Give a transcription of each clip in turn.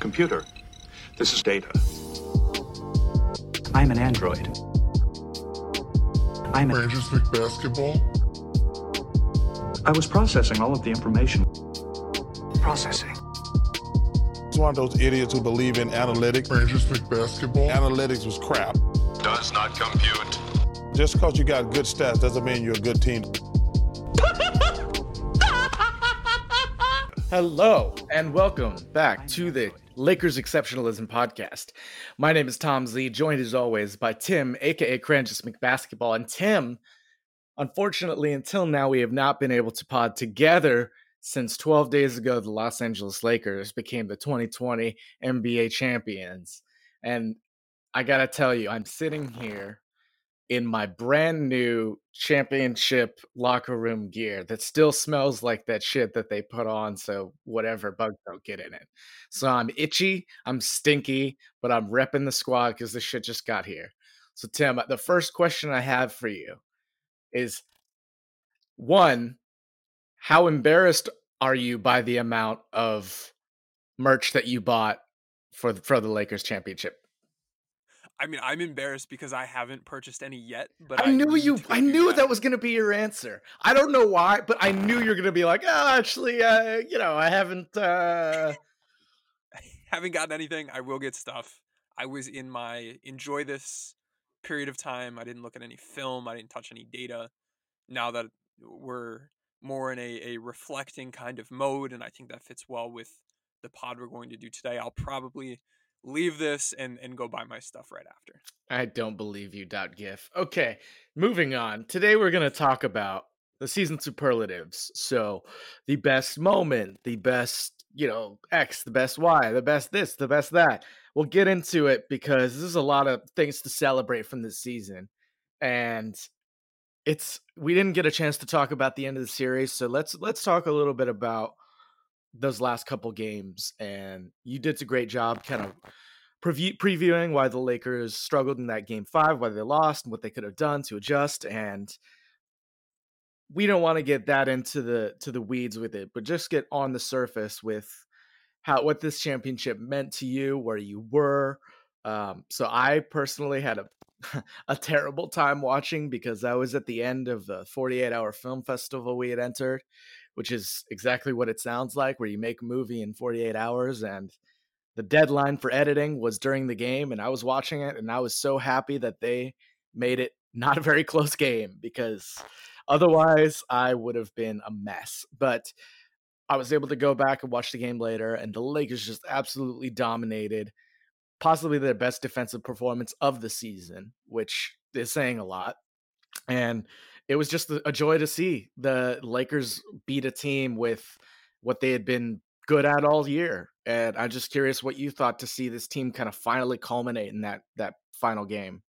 Computer, this is data. I'm an android. I'm a, Rangers pick basketball. I was processing all of the information. Processing. It's one of those idiots who believe in analytics. Rangers pick basketball. Analytics was crap. Does not compute. Just because you got good stats doesn't mean you're a good team. Hello, and welcome back to the Lakers Exceptionalism Podcast. My name is Tom Z, joined as always by Tim, aka Cranjis McBasketball. And Tim, unfortunately, until now, we have not been able to pod together since 12 days ago, the Los Angeles Lakers became the 2020 NBA champions. And I gotta tell you, I'm sitting here in my brand new championship locker room gear that still smells like that shit that they put on so whatever bugs don't get in it. So I'm itchy, I'm stinky, but I'm repping the squad because this shit just got here. So Tim, the first question I have for you is one, how embarrassed are you by the amount of merch that you bought for the, for the Lakers championship? I mean, I'm embarrassed because I haven't purchased any yet. But I, I knew you. I knew that. that was going to be your answer. I don't know why, but I knew you're going to be like, oh, actually, uh, you know, I haven't. Uh... haven't gotten anything. I will get stuff. I was in my enjoy this period of time. I didn't look at any film. I didn't touch any data. Now that we're more in a, a reflecting kind of mode, and I think that fits well with the pod we're going to do today. I'll probably leave this and and go buy my stuff right after. I don't believe you, dot gif. Okay, moving on. Today we're going to talk about the season superlatives. So, the best moment, the best, you know, X, the best Y, the best this, the best that. We'll get into it because there's a lot of things to celebrate from this season. And it's we didn't get a chance to talk about the end of the series, so let's let's talk a little bit about those last couple games and you did a great job kind of preview, previewing why the Lakers struggled in that game 5, why they lost and what they could have done to adjust and we don't want to get that into the to the weeds with it, but just get on the surface with how what this championship meant to you, where you were. Um, so I personally had a a terrible time watching because I was at the end of the 48 hour film festival we had entered, which is exactly what it sounds like, where you make a movie in 48 hours. And the deadline for editing was during the game, and I was watching it, and I was so happy that they made it not a very close game because otherwise I would have been a mess. But I was able to go back and watch the game later, and the Lakers just absolutely dominated possibly their best defensive performance of the season, which is saying a lot. And it was just a joy to see the Lakers beat a team with what they had been good at all year. And I'm just curious what you thought to see this team kind of finally culminate in that that final game.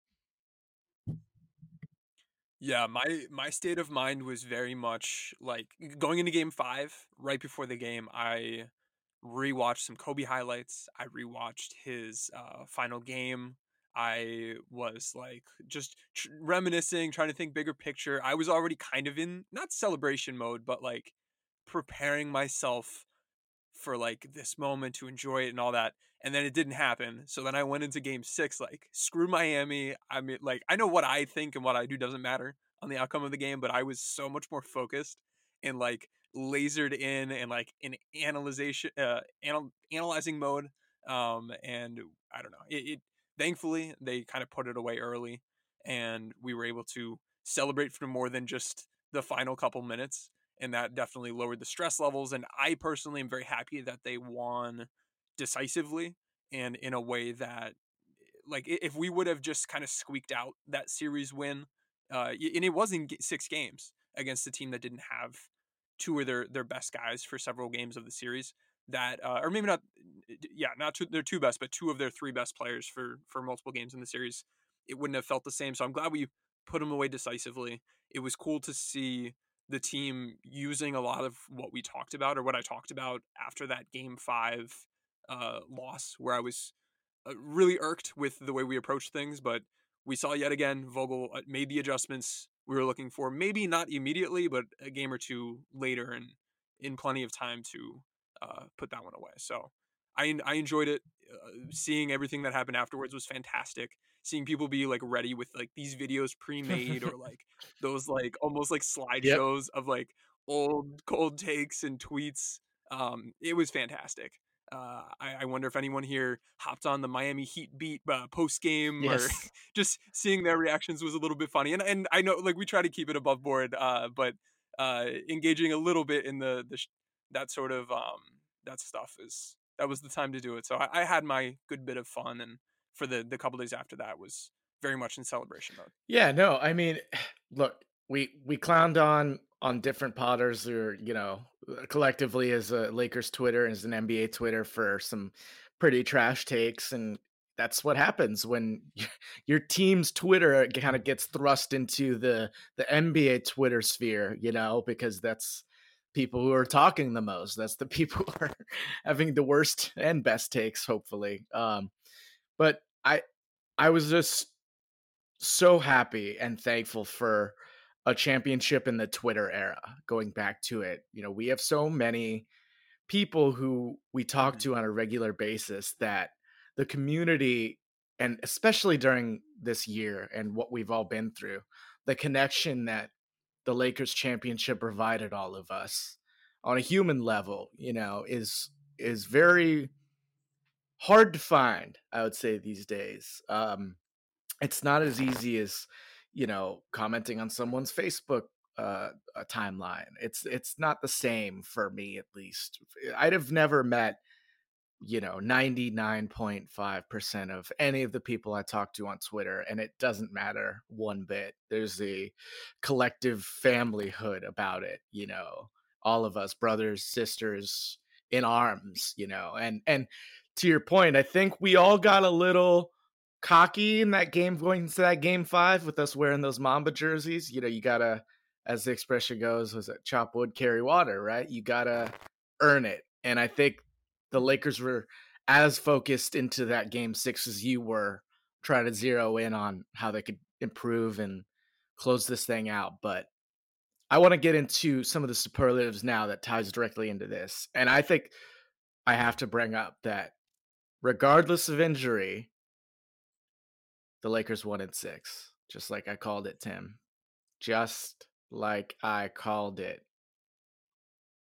Yeah, my my state of mind was very much like going into game 5, right before the game, I rewatched some Kobe highlights. I rewatched his uh, final game. I was like just tr- reminiscing, trying to think bigger picture. I was already kind of in not celebration mode, but like preparing myself for like this moment to enjoy it and all that. And then it didn't happen. So then I went into game six, like, screw Miami. I mean, like, I know what I think and what I do doesn't matter on the outcome of the game, but I was so much more focused and like lasered in and like in analyzation uh anal- analyzing mode um and i don't know it, it thankfully they kind of put it away early and we were able to celebrate for more than just the final couple minutes and that definitely lowered the stress levels and i personally am very happy that they won decisively and in a way that like if we would have just kind of squeaked out that series win uh, and it was in six games against a team that didn't have two of their their best guys for several games of the series. That uh, or maybe not, yeah, not two, their two best, but two of their three best players for for multiple games in the series. It wouldn't have felt the same. So I'm glad we put them away decisively. It was cool to see the team using a lot of what we talked about or what I talked about after that game five uh, loss, where I was uh, really irked with the way we approached things. But we saw yet again Vogel uh, made the adjustments we were looking for. Maybe not immediately, but a game or two later, and in plenty of time to uh, put that one away. So I I enjoyed it. Uh, seeing everything that happened afterwards was fantastic seeing people be like ready with like these videos pre-made or like those like almost like slideshows yep. of like old cold takes and tweets. Um, it was fantastic. Uh, I, I, wonder if anyone here hopped on the Miami Heat beat uh, post game yes. or just seeing their reactions was a little bit funny. And and I know like we try to keep it above board, uh, but uh, engaging a little bit in the the sh- that sort of um, that stuff is that was the time to do it. So I, I had my good bit of fun and for the the couple days after that was very much in celebration mode. Yeah, no, I mean, look, we we clowned on on different Potters or you know collectively as a Lakers Twitter and as an NBA Twitter for some pretty trash takes and that's what happens when your team's Twitter kind of gets thrust into the the NBA Twitter sphere, you know, because that's people who are talking the most. That's the people who are having the worst and best takes, hopefully. Um, but I I was just so happy and thankful for a championship in the Twitter era, going back to it. You know, we have so many people who we talk mm-hmm. to on a regular basis that the community and especially during this year and what we've all been through, the connection that the Lakers championship provided all of us on a human level, you know, is is very hard to find, I would say these days. Um, it's not as easy as you know commenting on someone's Facebook uh, timeline. It's it's not the same for me, at least. I'd have never met you know 99.5% of any of the people i talk to on twitter and it doesn't matter one bit there's a collective familyhood about it you know all of us brothers sisters in arms you know and and to your point, I think we all got a little cocky in that game going into that game five with us wearing those Mamba jerseys. You know, you gotta, as the expression goes, was it chop wood, carry water, right? You gotta earn it. And I think the Lakers were as focused into that game six as you were, trying to zero in on how they could improve and close this thing out. But I want to get into some of the superlatives now that ties directly into this. And I think I have to bring up that regardless of injury, the Lakers won in six, just like I called it, Tim. Just like I called it.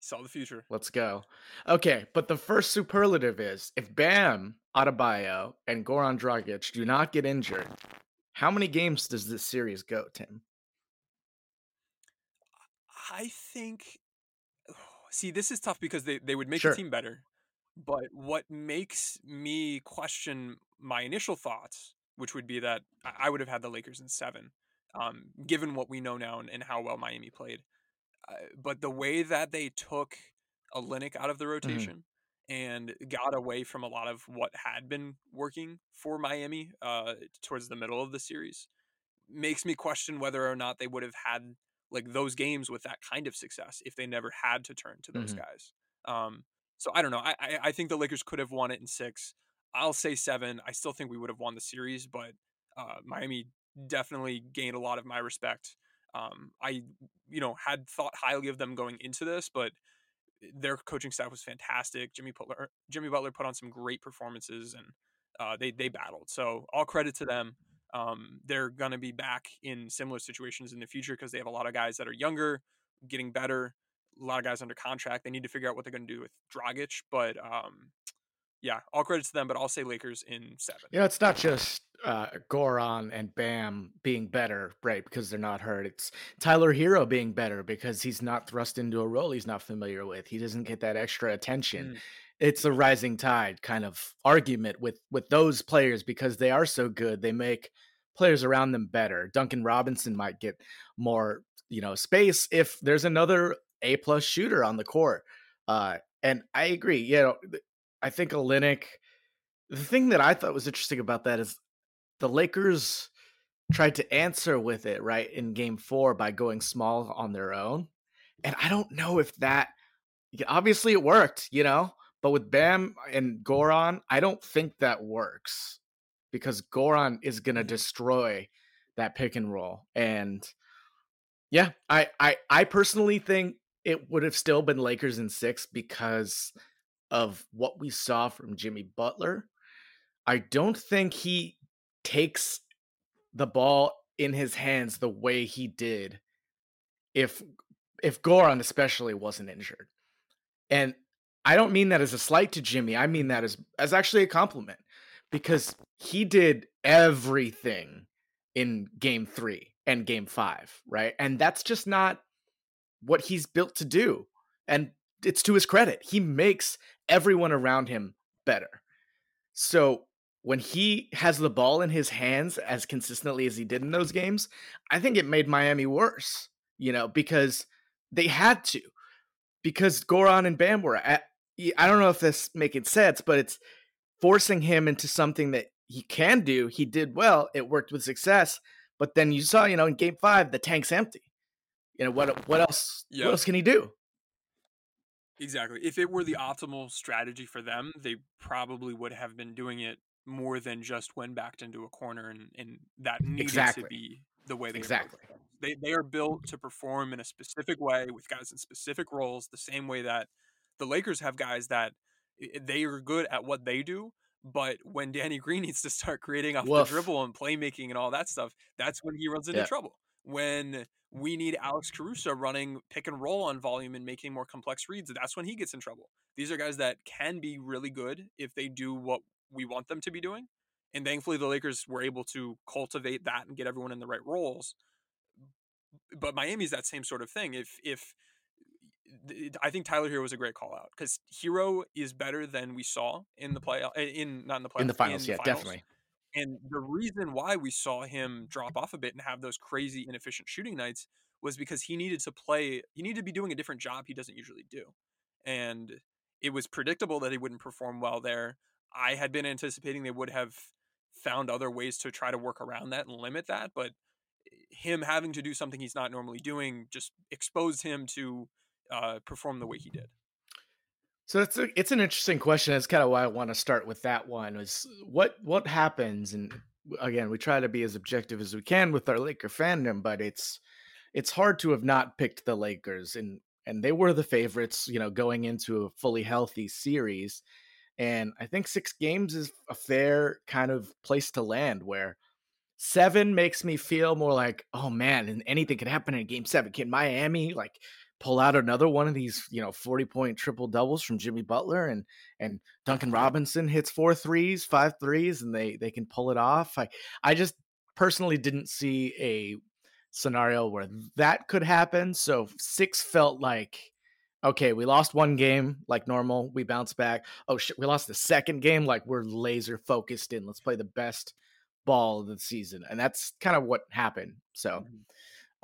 Saw the future. Let's go. Okay, but the first superlative is if Bam Adebayo and Goran Dragic do not get injured, how many games does this series go, Tim? I think. See, this is tough because they, they would make sure. the team better. But what makes me question my initial thoughts, which would be that I would have had the Lakers in seven, um, given what we know now and, and how well Miami played. But the way that they took a Olynyk out of the mm-hmm. rotation mm-hmm. and got away from a lot of what had been working for Miami uh, towards the middle of the series makes me question whether or not they would have had like those games with that kind of success if they never had to turn to those mm-hmm. guys. Um, so I don't know. I, I, I think the Lakers could have won it in six. I'll say seven. I still think we would have won the series, but uh, Miami definitely gained a lot of my respect. Um, I you know had thought highly of them going into this, but their coaching staff was fantastic. Jimmy Butler Jimmy Butler put on some great performances, and uh, they they battled. So all credit to them. Um, they're gonna be back in similar situations in the future because they have a lot of guys that are younger, getting better a lot of guys under contract. They need to figure out what they're going to do with Dragic, but um, yeah, all credit to them. But I'll say Lakers in seven. You know, it's not just uh, Goran and Bam being better, right? Because they're not hurt. It's Tyler Herro being better because he's not thrust into a role he's not familiar with. He doesn't get that extra attention. Mm. It's a rising tide kind of argument with with those players because they are so good. They make players around them better. Duncan Robinson might get more, you know, space if there's another A plus shooter on the court. Uh, and I agree. You know, I think Olynyk. The thing that I thought was interesting about that is the Lakers tried to answer with it right in Game Four by going small on their own, and I don't know if that. Obviously, it worked, you know, but with Bam and Goran, I don't think that works because Goran is gonna mm-hmm. destroy that pick and roll. And yeah, I I I personally think it would have still been Lakers in six because of what we saw from Jimmy Butler. I don't think he takes the ball in his hands the way he did if if Goran especially wasn't injured. And I don't mean that as a slight to Jimmy. I mean that as as actually a compliment because he did everything in game 3 and game 5, right? And that's just not what he's built to do. And it's to his credit. He makes everyone around him better. So when he has the ball in his hands as consistently as he did in those games, I think it made Miami worse, you know, because they had to. Because Goran and Bam were at, I don't know if this making sense, but it's forcing him into something that he can do. He did well, it worked with success. But then you saw, you know, in game five, the tank's empty. You know, what what else what else can he do? Exactly. If it were the optimal strategy for them, they probably would have been doing it more than just when backed into a corner and, and that needed exactly. to be the way they exactly they, they are built to perform in a specific way with guys in specific roles the same way that the lakers have guys that eh, they are good at what they do but when danny green needs to start creating off Woof. the dribble and playmaking and all that stuff that's when he runs into yeah. trouble when we need alex caruso running pick and roll on volume and making more complex reads that's when he gets in trouble these are guys that can be really good if they do what we want them to be doing. And thankfully, the Lakers were able to cultivate that and get everyone in the right roles. But Miami's that same sort of thing. If if I think Tyler Herro was a great call out because Herro is better than we saw in the play eh, in not in the play in the finals. In yeah, finals. definitely. And the reason why we saw him drop off a bit and have those crazy inefficient shooting nights was because he needed to play. He needed to be doing a different job he doesn't usually do, and it was predictable that he wouldn't perform well there. I had been anticipating they would have found other ways to try to work around that and limit that, but him having to do something he's not normally doing just exposed him to uh, perform the way he did. So it's a, it's an interesting question. That's kind of why I want to start with that one. Is what what happens? And again, we try to be as objective as we can with our Laker fandom, but it's it's hard to have not picked the Lakers, and and they were the favorites, you know, going into a fully healthy series. And I think six games is a fair kind of place to land where seven makes me feel more like, oh man, and anything could happen in game seven. Can Miami like pull out another one of these, you know, 40 point triple doubles from Jimmy Butler and and Duncan Robinson hits four threes, five threes, and they they can pull it off. I I just personally didn't see a scenario where that could happen. So six felt like okay, we lost one game like normal, we bounce back. Oh shit, we lost the second game like we're laser focused in. Let's play the best ball of the season, and that's kind of what happened. So mm-hmm.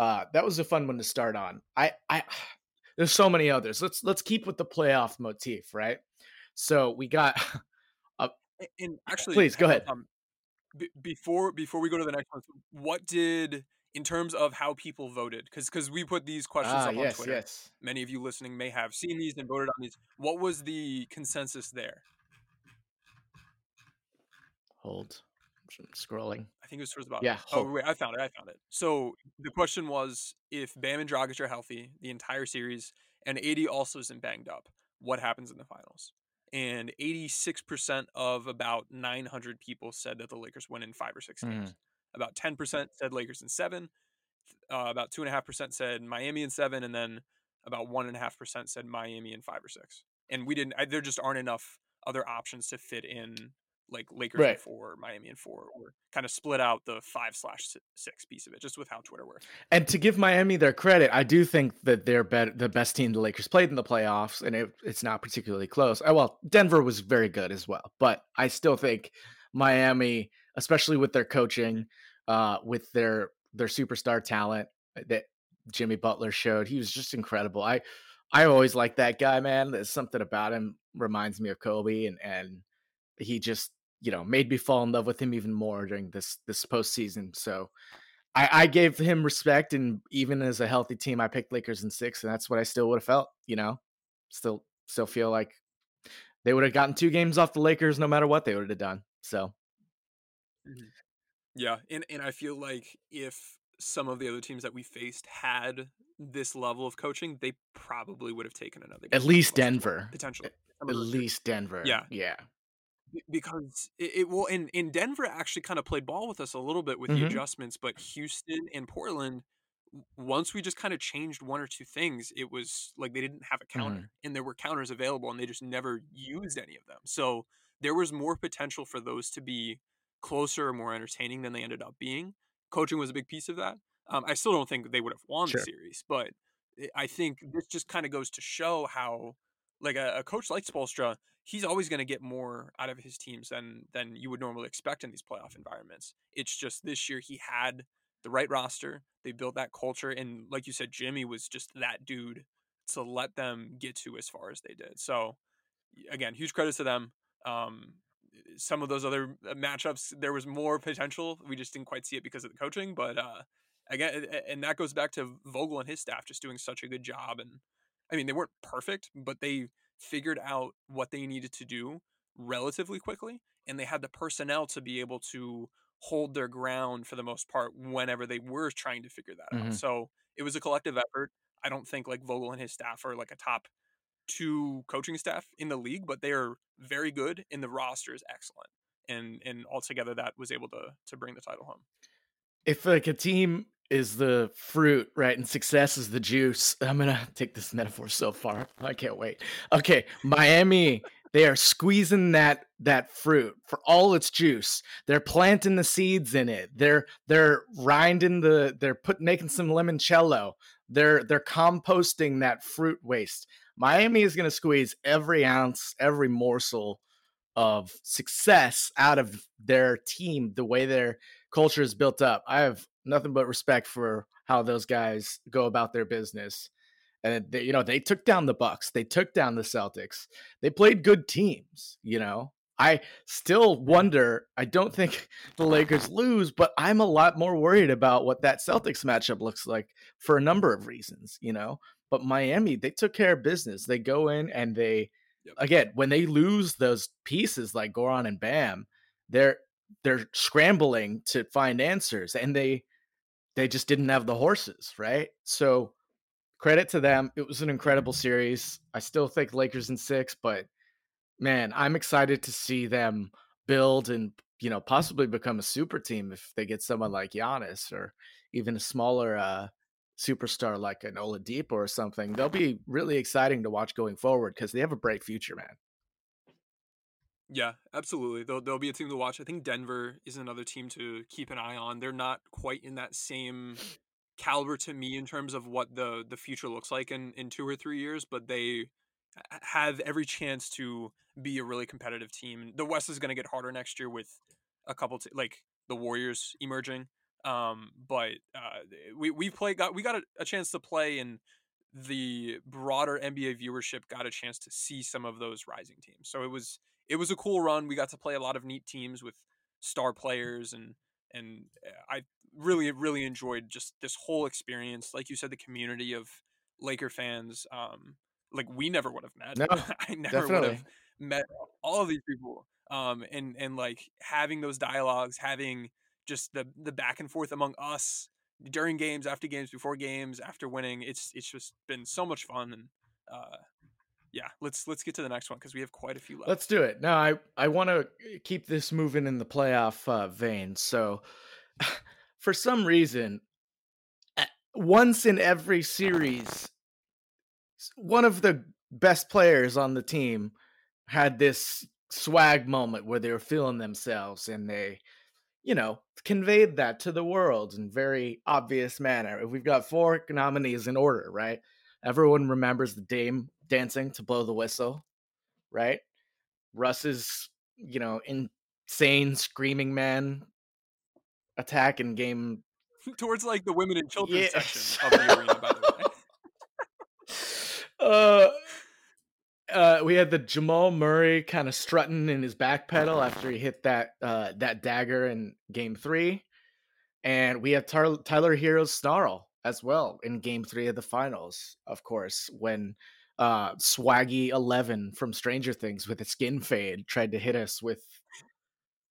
Uh, that was a fun one to start on. I, I, there's so many others. Let's let's keep with the playoff motif, right? So we got. Uh, and actually, please go ahead. Um, b- before before we go to the next one, what did in terms of how people voted because because we put these questions ah, up yes, on Twitter. Yes. Many of you listening may have seen these and voted on these. What was the consensus there? Hold. Scrolling. I think it was towards about. Yeah. Oh wait, I found it. I found it. So the question was if Bam and Dragic are healthy the entire series and AD also isn't banged up, what happens in the finals? And 86% of about 900 people said that the Lakers win in five or six games. Mm. About 10% said Lakers in seven. Uh, about 2.5% said Miami in seven. And then about 1.5% said Miami in five or six. And we didn't, I, there just aren't enough other options to fit in like Lakers right. in four, Miami in four, or kind of split out the five slash six piece of it, just with how Twitter works. And to give Miami their credit, I do think that they're better, the best team the Lakers played in the playoffs, and it, it's not particularly close. Uh, well, Denver was very good as well, but I still think Miami, especially with their coaching, uh, with their their superstar talent that Jimmy Butler showed. He was just incredible. I I always like that guy, man. There's something about him reminds me of Kobe, and and he just you know made me fall in love with him even more during this this postseason. So I, I gave him respect, and even as a healthy team, I picked Lakers in six, and that's what I still would have felt. You know, still still feel like they would have gotten two games off the Lakers no matter what they would have done. So. Mm-hmm. Yeah, and and I feel like if some of the other teams that we faced had this level of coaching, they probably would have taken another. At least Denver, potentially. At least Denver. Yeah, yeah. Because it, it will, and in Denver actually kind of played ball with us a little bit with Mhm. the adjustments, but Houston and Portland, once we just kind of changed one or two things, it was like they didn't have a counter, and there were counters available, and they just never used any of them. So there was more potential for those to be closer or more entertaining than they ended up being. Coaching was a big piece of that. Um, I still don't think they would have won Sure. the series, but I- I think this just kind of goes to show how, like a, a coach like Spoelstra, he's always going to get more out of his teams than than you would normally expect in these playoff environments. It's just this year he had the right roster. They built that culture, and like you said, Jimmy was just that dude to let them get to as far as they did. So, again, huge credit to them. Um, some of those other uh, matchups, there was more potential. We just didn't quite see it because of the coaching. But uh, again, and that goes back to Vogel and his staff just doing such a good job. And I mean, they weren't perfect, but they figured out what they needed to do relatively quickly, and they had the personnel to be able to hold their ground for the most part whenever they were trying to figure that Mhm. out. So it was a collective effort. I don't think like Vogel and his staff are like a top two coaching staff in the league, but they are very good, and the roster is excellent. And and altogether, that was able to to bring the title home. if like a team is the fruit, right, and success is the juice, I'm gonna take this metaphor so far. I can't wait. Okay, Miami, they are squeezing that that fruit for all its juice. They're planting the seeds in it. They're they're rinding the they're put making some limoncello. They're they're composting that fruit waste. Miami is gonna squeeze every ounce, every morsel of success out of their team, the way their culture is built up. I have nothing but respect for how those guys go about their business. And they, you know, they took down the Bucks, they took down the Celtics. They played good teams, you know. I still wonder, I don't think the Lakers lose, but I'm a lot more worried about what that Celtics matchup looks like for a number of reasons, you know. But Miami, they took care of business. They go in and they Yep. again, when they lose those pieces like Goran and Bam, they're they're scrambling to find answers and they they just didn't have the horses, right? So credit to them. It was an incredible series. I still think Lakers in 6, but man, I'm excited to see them build and you know possibly become a super team if they get someone like Giannis or even a smaller uh superstar like an Oladipo or something. They'll be really exciting to watch going forward because they have a bright future, man. Yeah, absolutely. They'll they'll be a team to watch. I think Denver is another team to keep an eye on. They're not quite in that same caliber to me in terms of what the the future looks like in in two or three years, but they have every chance to be a really competitive team. The West is going to get harder next year with a couple t- like the Warriors emerging. Um, but uh, we we play got we got a, a chance to play and the broader NBA viewership got a chance to see some of those rising teams. So it was it was a cool run. We got to play a lot of neat teams with star players and and uh, I really really enjoyed just this whole experience. Like you said, the community of Laker fans. Um, like we never would have met. No, I never would have met all of these people. Um, and and like having those dialogues, having just the the back and forth among us during games, after games, before games, after winning. It's it's just been so much fun and uh, yeah. Let's let's get to the next one because we have quite a few left. Let's do it. No, I I want to keep this moving in the playoff uh, vein. So, for some reason, once in every series, one of the best players on the team had this swag moment where they were feeling themselves and they, you know, conveyed that to the world in very obvious manner. We've got four nominees in order, right? Everyone remembers the Dame dancing to blow the whistle, right? Russ's, you know, insane screaming man attack in game Towards like the women and children Yeah. section of the arena, by the way. uh uh we had the Jamal Murray kind of strutting in his back pedal after he hit that uh that dagger in game 3 and we had Tar- Tyler Herro's snarl as well in game 3 of the finals of course when uh Swaggy 11 from Stranger Things with a skin fade tried to hit us with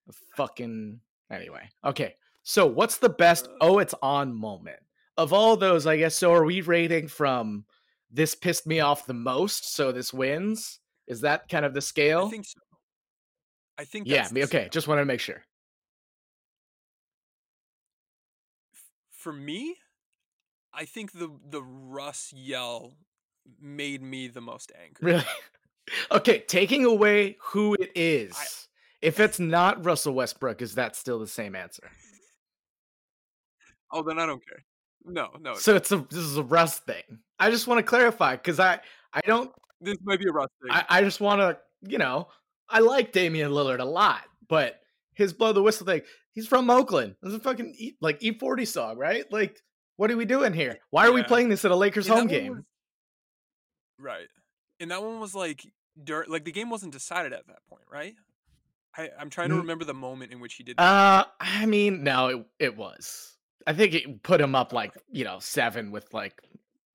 a fucking anyway okay. So what's the best oh it's on moment? Of all those i guess so are we rating from this pissed me off the most so this wins is that kind of the scale? I think so. I think yeah okay scale. just wanted to make sure. For me, I think the the Russ yell made me the most angry. really okay taking away who it is if it's not russell westbrook is that still the same answer Oh, then I don't care. No, no. so it's a this is a russ thing i just want to clarify because i i don't this might be a Russ thing. I, I just want to, you know, I like Damian Lillard a lot, but his blow the whistle thing, he's from Oakland. This is a fucking E- like E40 song, right? Like, what are we doing here? Why are we playing this at a Lakers that home game? was- right. And that one was like like the game wasn't decided at that point, right? I, I'm trying to remember the moment in which he did that. Uh, I mean, no, it it was. I think it put him up like you know seven with like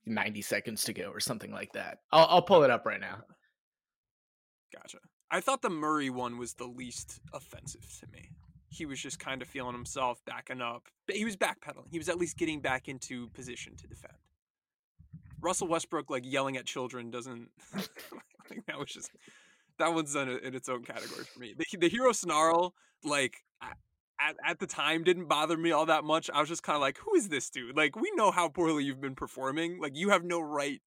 90 seconds to go or something like that. I'll I'll pull it up right now. Gotcha. I thought the Murray one was the least offensive to me. He was just kind of feeling himself backing up. But he was backpedaling. He was at least getting back into position to defend. Russell Westbrook like yelling at children doesn't. I think that was just that one's in, in its own category for me. The, the Herro snarl like at, at the time didn't bother me all that much. I was just kind of like, who is this dude? Like we know how poorly you've been performing. Like you have no right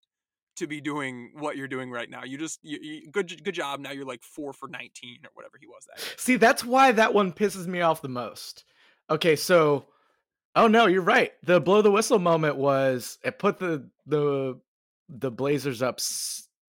to be doing what you're doing right now. You just you, you, good good job. Now you're like four for nineteen or whatever he was that. Day. See, that's why that one pisses me off the most. Okay, so oh no, you're right. The blow the whistle moment was it put the the the Blazers up.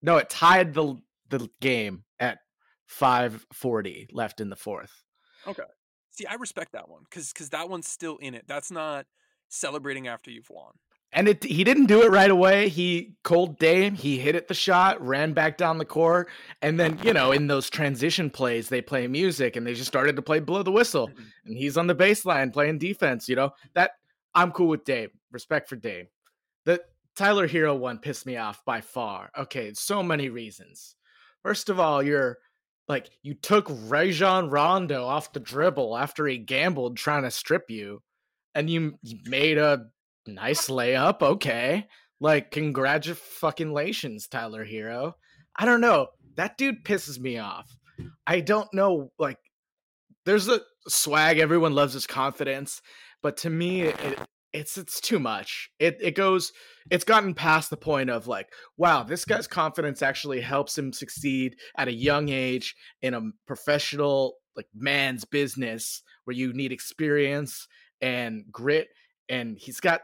No, it tied the the game at 540 left in the fourth. Okay. See, I respect that one because because that one's still in it. That's not celebrating after you've won. And it he didn't do it right away. He cold Dame, he hit it the shot, ran back down the court, and then, you know, in those transition plays, they play music and they just started to play blow the whistle. Mhm. And he's on the baseline playing defense, you know. That I'm cool with Dame. Respect for Dame. The Tyler Herro one pissed me off by far. Okay, so many reasons. First of all, you're like you took Rajon Rondo off the dribble after he gambled trying to strip you, and you made a nice layup. Okay, like congratulations, Tyler Herro. I don't know. That dude pisses me off. I don't know. Like, there's a swag. Everyone loves his confidence, but to me, it, it's it's too much. It it goes. It's gotten past the point of like, wow, this guy's confidence actually helps him succeed at a young age in a professional like man's business where you need experience and grit, and he's got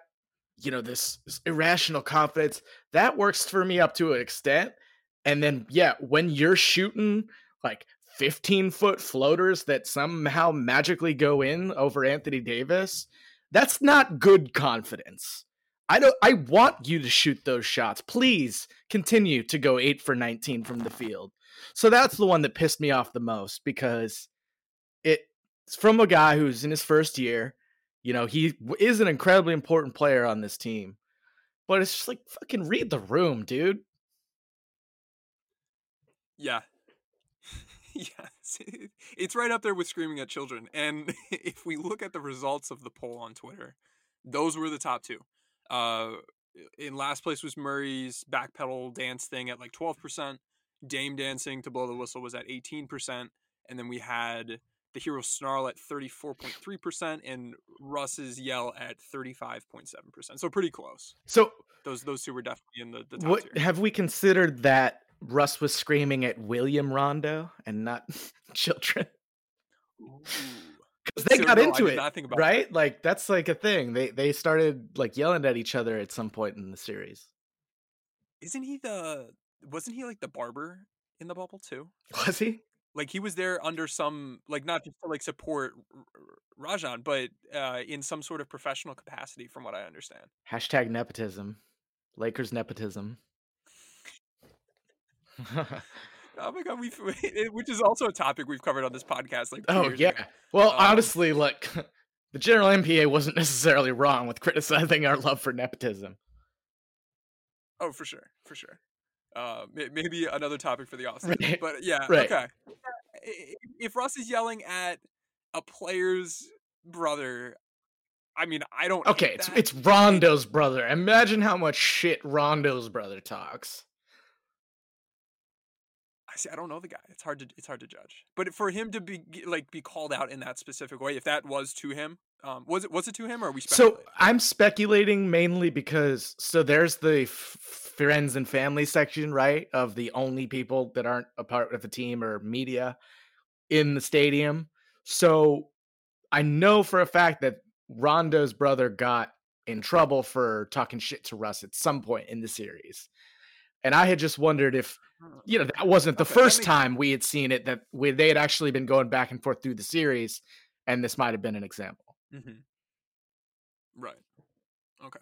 you know this, irrational confidence that works for me up to an extent. And then yeah, when you're shooting like 15 foot floaters that somehow magically go in over Anthony Davis, that's not good confidence. I don't I want you to shoot those shots. Please continue to go 8 for 19 from the field. So that's the one that pissed me off the most because it's from a guy who's in his first year. You know, he is an incredibly important player on this team. But it's just like fucking read the room, dude. Yeah. yes. It's right up there with screaming at children. And if we look at the results of the poll on Twitter, those were the top two. Uh, in last place was Murray's backpedal dance thing at like 12%. Dame dancing to blow the whistle was at 18%. And then we had the Herro snarl at 34.3% and Russ's yell at 35.7%. So pretty close. So Those those two were definitely in the, the top what tier. have we considered that Russ was screaming at William Rondo and not children? Because they So, got no, into it, not think about right? Like that's like a thing. They they started like yelling at each other at some point in the series. Isn't he the? Wasn't he like the barber in the bubble too? Was he? Like he was there under some like not just to like support Rajon, but uh, in some sort of professional capacity, from what I understand. Hashtag nepotism. Lakers nepotism. Oh my god, we've which is also a topic we've covered on this podcast. Like, oh yeah. ago. Well, Um, honestly, like the general NBA wasn't necessarily wrong with criticizing our love for nepotism. Oh, for sure, for sure. Uh, maybe another topic for the offseason. Right, But yeah, right. okay. If Russ is yelling at a player's brother, I mean, I don't. Okay, it's that. it's Rondo's brother. Imagine how much shit Rondo's brother talks. I see. I don't know the guy. It's hard to it's hard to judge. But for him to be like be called out in that specific way, if that was to him, um, was it was it to him or are we So? I'm speculating mainly because so there's the f- friends and family section, right, of the only people that aren't a part of the team or media in the stadium. So I know for a fact that Rondo's brother got in trouble for talking shit to Russ at some point in the series. And I had just wondered if you know that wasn't the Okay, first makes- time we had seen it that we, they had actually been going back and forth through the series and this might have been an example. Hmm Right. Okay.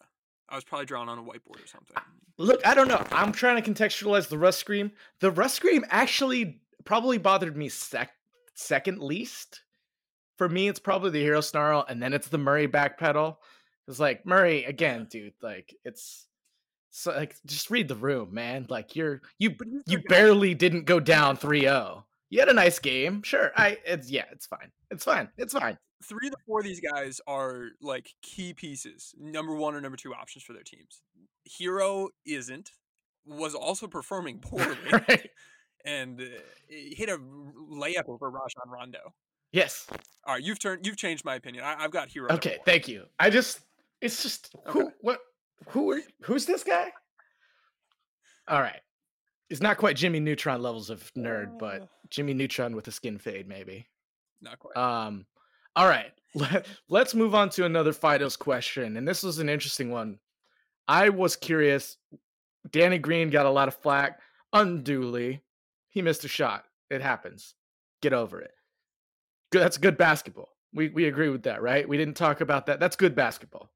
I was probably drawn on a whiteboard or something. Look, I don't know. I'm trying to contextualize the Russ Scream. The Russ Scream actually probably bothered me sec- second least. For me, it's probably the Herro Snarl, and then it's the Murray backpedal. It's like Murray again, dude. Like it's so like just read the room, man. Like you're you you barely didn't go down 3-0. You had a nice game, sure. I it's yeah, it's fine. It's fine. It's fine. Three of the four of these guys are like key pieces, number one or number two options for their teams. Herro isn't, was also performing poorly, right? and uh, hit a layup over Rajon Rondo. Yes. All right, you've turned, you've changed my opinion. I, I've got Herro. Okay, thank you. I just it's just who Okay. what who are who's this guy? All right. It's not quite Jimmy Neutron levels of nerd, but Uh. Jimmy Neutron with a skin fade, maybe. Not quite. Um, all right. Let, let's move on to another Fido's question. And this was an interesting one. I was curious. Danny Green got a lot of flack unduly. He missed a shot. It happens. Get over it. Good. That's good basketball. We we agree with that, right? We didn't talk about that. That's good basketball.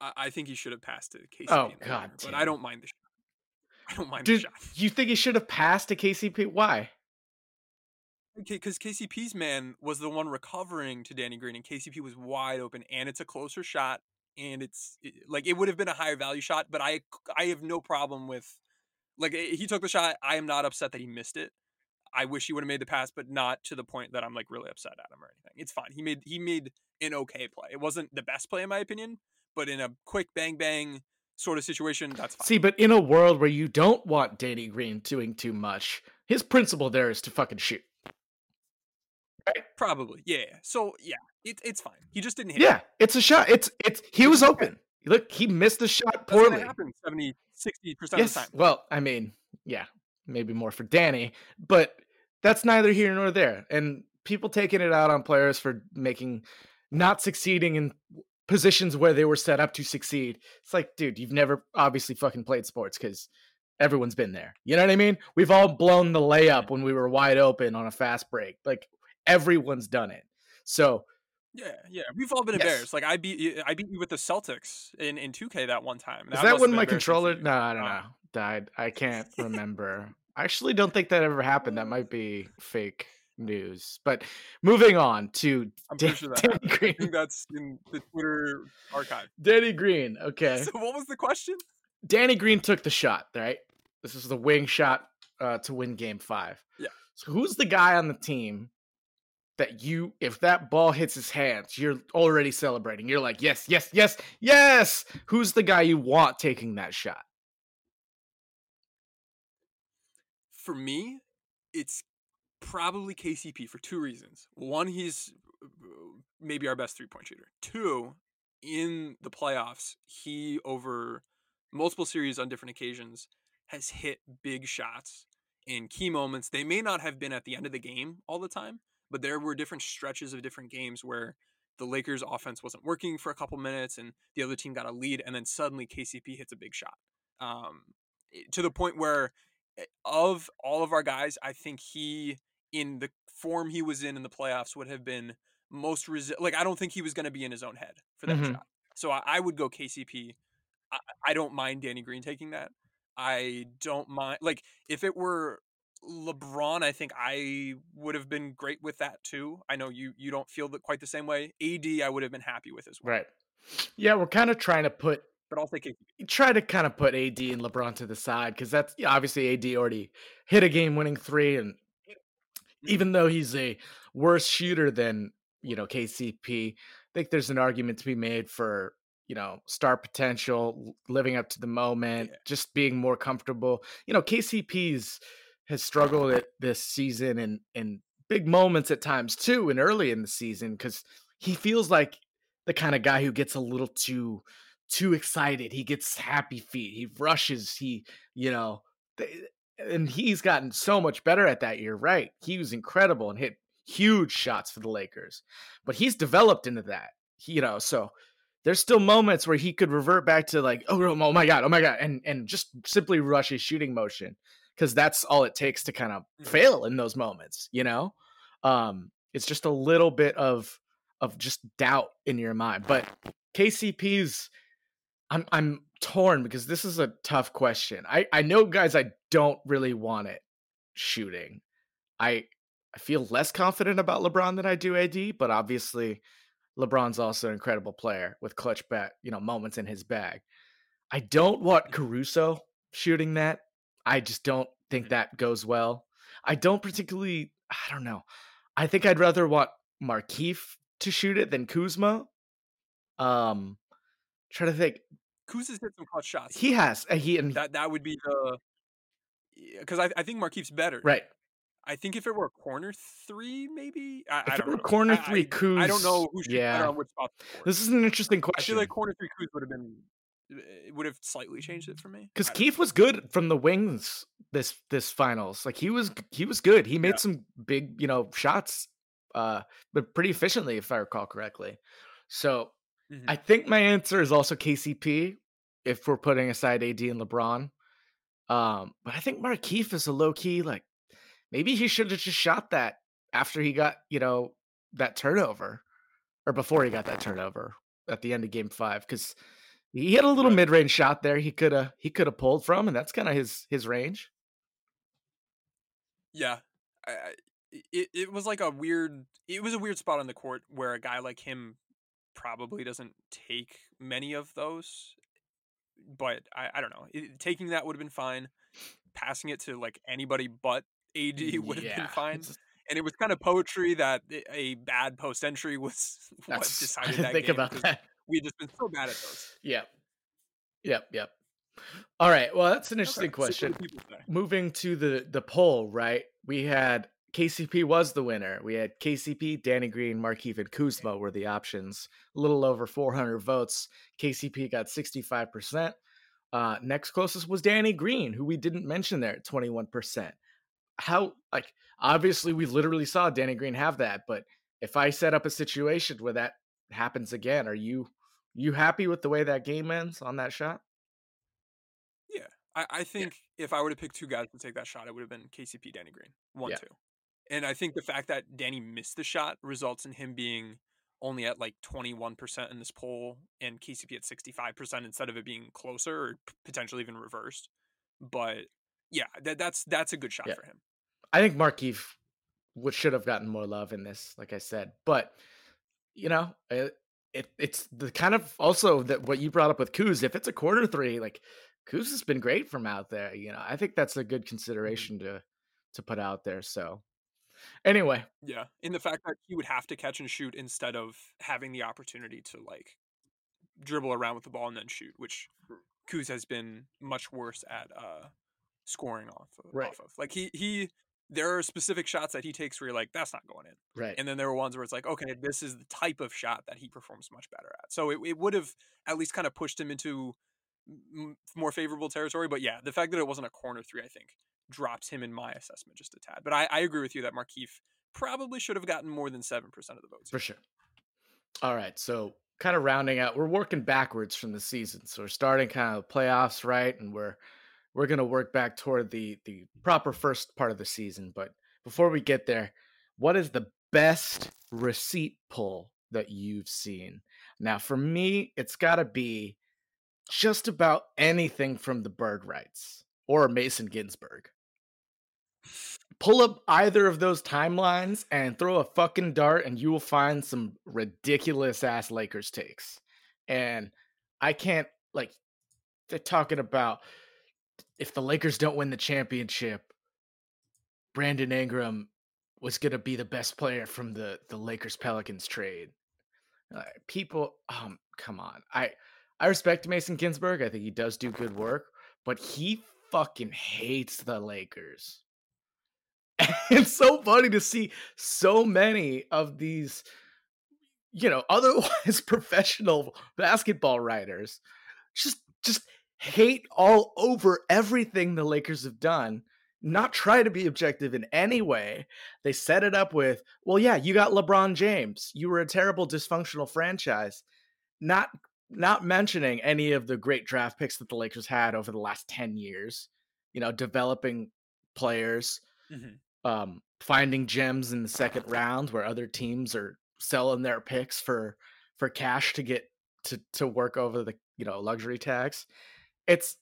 I, I think he should have passed to KCP. Oh, God winner, but. I don't mind the shot. I don't mind Dude, the shot. you think he should have passed to KCP? Why? Because KCP's man was the one recovering to Danny Green, and KCP was wide open, and it's a closer shot, and it's it- like it would have been a higher value shot, but I I have no problem with like eh, he took the shot. I am not upset that he missed it. I wish he would have made the pass, but not to the point that I'm like really upset at him or anything. It's fine. He made he made an okay play. It wasn't the best play in my opinion, but in a quick bang bang sort of situation, that's fine. See, but in a world where you don't want Danny Green doing too much, his principle there is to fucking shoot. Probably, yeah. So yeah, it, it's fine. He just didn't hit. it. Yeah, it's a shot. It's it's he was open. Look, he missed the shot poorly. happen 70, 60 percent of the time. Well, I mean, yeah, maybe more for Danny, but that's neither here nor there. And people taking it out on players for making not succeeding in positions where they were set up to succeed. It's like, dude, you've never obviously fucking played sports because everyone's been there. You know what I mean? We've all blown the layup when we were wide open on a fast break. Like everyone's done it. So Yeah, yeah, we've all been Yes. embarrassed. Like I beat you, I beat you with the Celtics in in 2K that one time. Is that when my controller? No, I don't know. Died. I can't remember. I actually don't think that ever happened. That might be fake news. But moving on to I'm Dan- pretty sure that Danny happened. I Green. think that's in the Twitter archive. Danny Green. Okay. So what was the question? Danny Green took the shot. Right. This is the wing shot uh, to win Game Five. Yeah. So who's the guy on the team that you, if that ball hits his hands, you're already celebrating? You're like, yes, yes, yes, yes. Who's the guy you want taking that shot? For me, it's probably KCP for two reasons. One, he's uh, maybe our best three point shooter. Two, in the playoffs, he over multiple series on different occasions has hit big shots in key moments. They may not have been at the end of the game all the time, but there were different stretches of different games where the Lakers offense wasn't working for a couple minutes and the other team got a lead and then suddenly KCP hits a big shot. Um, to the point where eh, of all of our guys, I think he in the form he was in in the playoffs would have been most resi- like I don't think he was going to be in his own head for that Mhm. shot. So I, I would go KCP. I, I don't mind Danny Green taking that. I don't mind like if it were LeBron, I think I would have been great with that too. I know you you don't feel that quite the same way. AD, I would have been happy with as well. Right. Yeah, we're kind of trying to put But I'll take KCP. try to kind of put AD and LeBron to the side because that's yeah, obviously AD already hit a game winning three, and mm-hmm. even though he's a worse shooter than you know KCP, I think there's an argument to be made for you know star potential, living up to the moment, Yeah. just being more comfortable. You know, KCP's has struggled at this season and in big moments at times too, and early in the season because he feels like the kind of guy who gets a little too too excited. He gets happy feet. He rushes. He, you know, th- and he's gotten so much better at that year. Right? He was incredible and hit huge shots for the Lakers. But he's developed into that. He, you know, so there's still moments where he could revert back to like, oh, oh my god, oh my god, and and just simply rush his shooting motion because that's all it takes to kind of Mhm. fail in those moments. You know, um, it's just a little bit of of just doubt in your mind. But KCP's I'm I'm torn because this is a tough question. I I know guys I don't really want it shooting. I I feel less confident about LeBron than I do AD, but obviously LeBron's also an incredible player with clutch bat, you know, moments in his bag. I don't want Caruso shooting that. I just don't think that goes well. I don't particularly I don't know. I think I'd rather want Markieff to shoot it than Kuzma. Um try to think Kuzma's hit some clutch shots. he has uh, he and that that would be the because I, I think Markieff's better. right. I think if it were a corner three, maybe I, If I it don't were know. corner I- three, I, I don't know who should yeah. on which spot. This is an interesting question. I feel like corner three Kuz would have been it would have slightly changed it for me. because Keith was good from the wings this this finals. Like he was he was good. He made Yeah. some big you know shots, uh, but pretty efficiently if I recall correctly. So. Mhm. I think my answer is also KCP if we're putting aside AD and LeBron. Um, but I think Markieff is a low key like maybe he should have just shot that after he got you know that turnover or before he got that turnover at the end of game five because he had a little Right. mid range shot there he could have he could have pulled from and that's kind of his his range. Yeah, I, I, it it was like a weird. It was a weird spot on the court where a guy like him probably doesn't take many of those. But I, I don't know. It, taking that would have been fine. Passing it to like anybody but AD would have Yeah, been fine. And it was kind of poetry that a bad post entry was what That's, decided didn't that think about that. We had just been so bad at those. Yep. Yep. Yep. All right. Well, that's an interesting do question. moving to the the poll, right? We had KCP was the winner. We had KCP, Danny Green, Markieff, and Kuzma were the options. A little over 400 votes. KCP got 65%. Uh, next closest was Danny Green, who we didn't mention there at 21%. How, like, obviously we literally saw Danny Green have that, but if I set up a situation where that happens again, are you you happy with the way that game ends on that shot? Yeah, I, I think if I were to pick two guys to take that shot, it would have been KCP, Danny Green, one, Yeah. two. And I think the fact that Danny missed the shot results in him being only at like 21% in this poll and KCP at 65% instead of it being closer or potentially even reversed. But yeah, that, that's that's a good shot Yeah. for him. I think would should have gotten more love in this, like I said. But you know, it, it it's the kind of also that what you brought up with Kuz. If it's a corner three, like Kuz has been great from out there. You know, I think that's a good consideration to to put out there. So anyway, Yeah, in the fact that he would have to catch and shoot instead of having the opportunity to like dribble around with the ball and then shoot, which Kuz has been much worse at uh scoring off of, Right. off of. Like he he there are specific shots that he takes where you're like that's not going in. right? And then there were ones where it's like okay, this is the type of shot that he performs much better at. So it it would have at least kind of pushed him into m- more favorable territory, but yeah, the fact that it wasn't a corner 3 I think drops him in my assessment just a tad. But I, I agree with you that Markieff probably should have gotten more than 7% of the votes. For sure. All right. So kind of rounding out, we're working backwards from the season. So we're starting kind of playoffs, right? And we're we're gonna work back toward the the mm. proper first part of the season. But before we get there, what is the best receipt pull that you've seen? Now, for me, it's got to be just about anything from the Bird Writes or Mason Ginsberg. Pull up either of those timelines and throw a fucking dart, and you will find some ridiculous ass Lakers takes. And I can't, like, they're talking about if the Lakers don't win the championship, Brandon Ingram was going to be the best player from the, the Lakers Pelicans trade. Uh, people, um, come on. I I respect Mason Ginsberg. I think he does do good work, but he fucking hates the Lakers. it's so funny to see so many of these, you know, otherwise professional basketball writers just just hate all over everything the Lakers have done. Not try to be objective in any way. They set it up with, well, yeah, you got LeBron James. You were a terrible dysfunctional franchise. Not not mentioning any of the great draft picks that the Lakers had over the last 10 years, you know, developing players, mm-hmm. um, finding gems in the second round where other teams are selling their picks for for cash to get to to work over the, you know, luxury tax. It's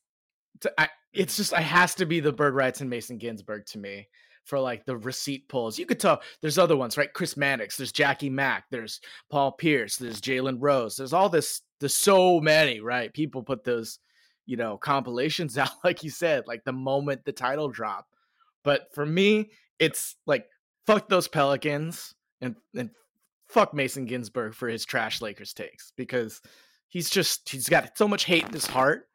I, it's just it has to be the Bird Writes and Mason Ginsberg to me for like the receipt pulls. You could tell there's other ones, right? Chris Mannix, there's Jackie Mack, there's Paul Pierce, there's Jalen Rose, there's all this there's so many, right? People put those, you know, compilations out, like you said, like the moment the title drop. But for me, it's like fuck those Pelicans and and fuck Mason Ginsberg for his trash Lakers takes because he's just he's got so much hate in his heart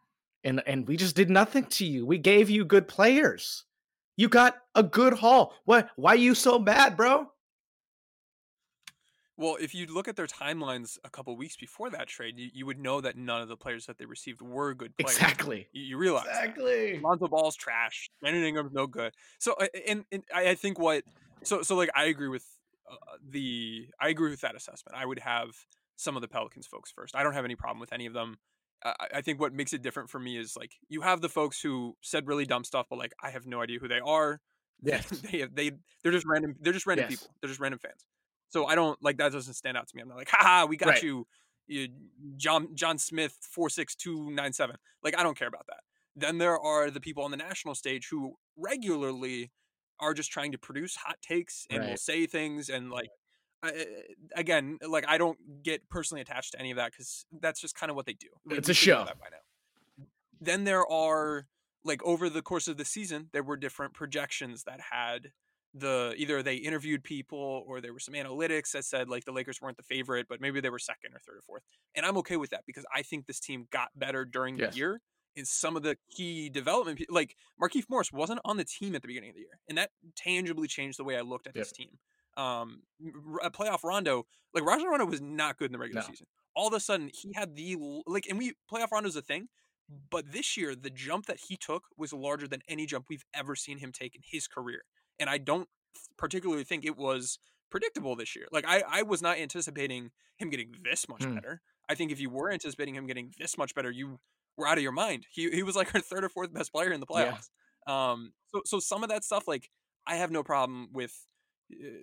and and we just did nothing to you. We gave you good players. You got a good haul. What why are you so mad, bro? Well, if you look at their timelines a couple weeks before that trade, you, you would know that none of the players that they received were good players. Exactly. You, you realize exactly. Lonzo Ball's trash. Brandon Ingram's no good. So, and, and I think what so so like I agree with uh, the I agree with that assessment. I would have some of the Pelicans folks first. I don't have any problem with any of them. I, I think what makes it different for me is like you have the folks who said really dumb stuff, but like I have no idea who they are. Yes. they they they're just random. They're just random yes. people. They're just random fans. So I don't like that doesn't stand out to me. I'm not like, haha, we got right. you, you, John John Smith four six two nine seven. Like I don't care about that. Then there are the people on the national stage who regularly are just trying to produce hot takes and right. will say things and like I, eh, eh, again like I don't get personally attached to any of that because that's just kind of what they do. It's we a show. That by now. Then there are like over the course of the season there were different projections that had the either they interviewed people or there were some analytics that said like the Lakers weren't the favorite, but maybe they were second or third or fourth. And I'm okay with that because I think this team got better during yes. the year in some of the key development. Like Markieff Morris wasn't on the team at the beginning of the year, and that tangibly changed the way I looked at yep. this team. Um, a playoff Rondo, like Rajon Rondo was not good in the regular no. season. All of a sudden, he had the like, and we playoff Rondo's a thing. But this year, the jump that he took was larger than any jump we've ever seen him take in his career and I don't particularly think it was predictable this year. Like I, I was not anticipating him getting this much mm. better. I think if you were anticipating him getting this much better, you were out of your mind. He he was like our third or fourth best player in the playoffs. Yeah. Um, so so some of that stuff, like I have no problem with,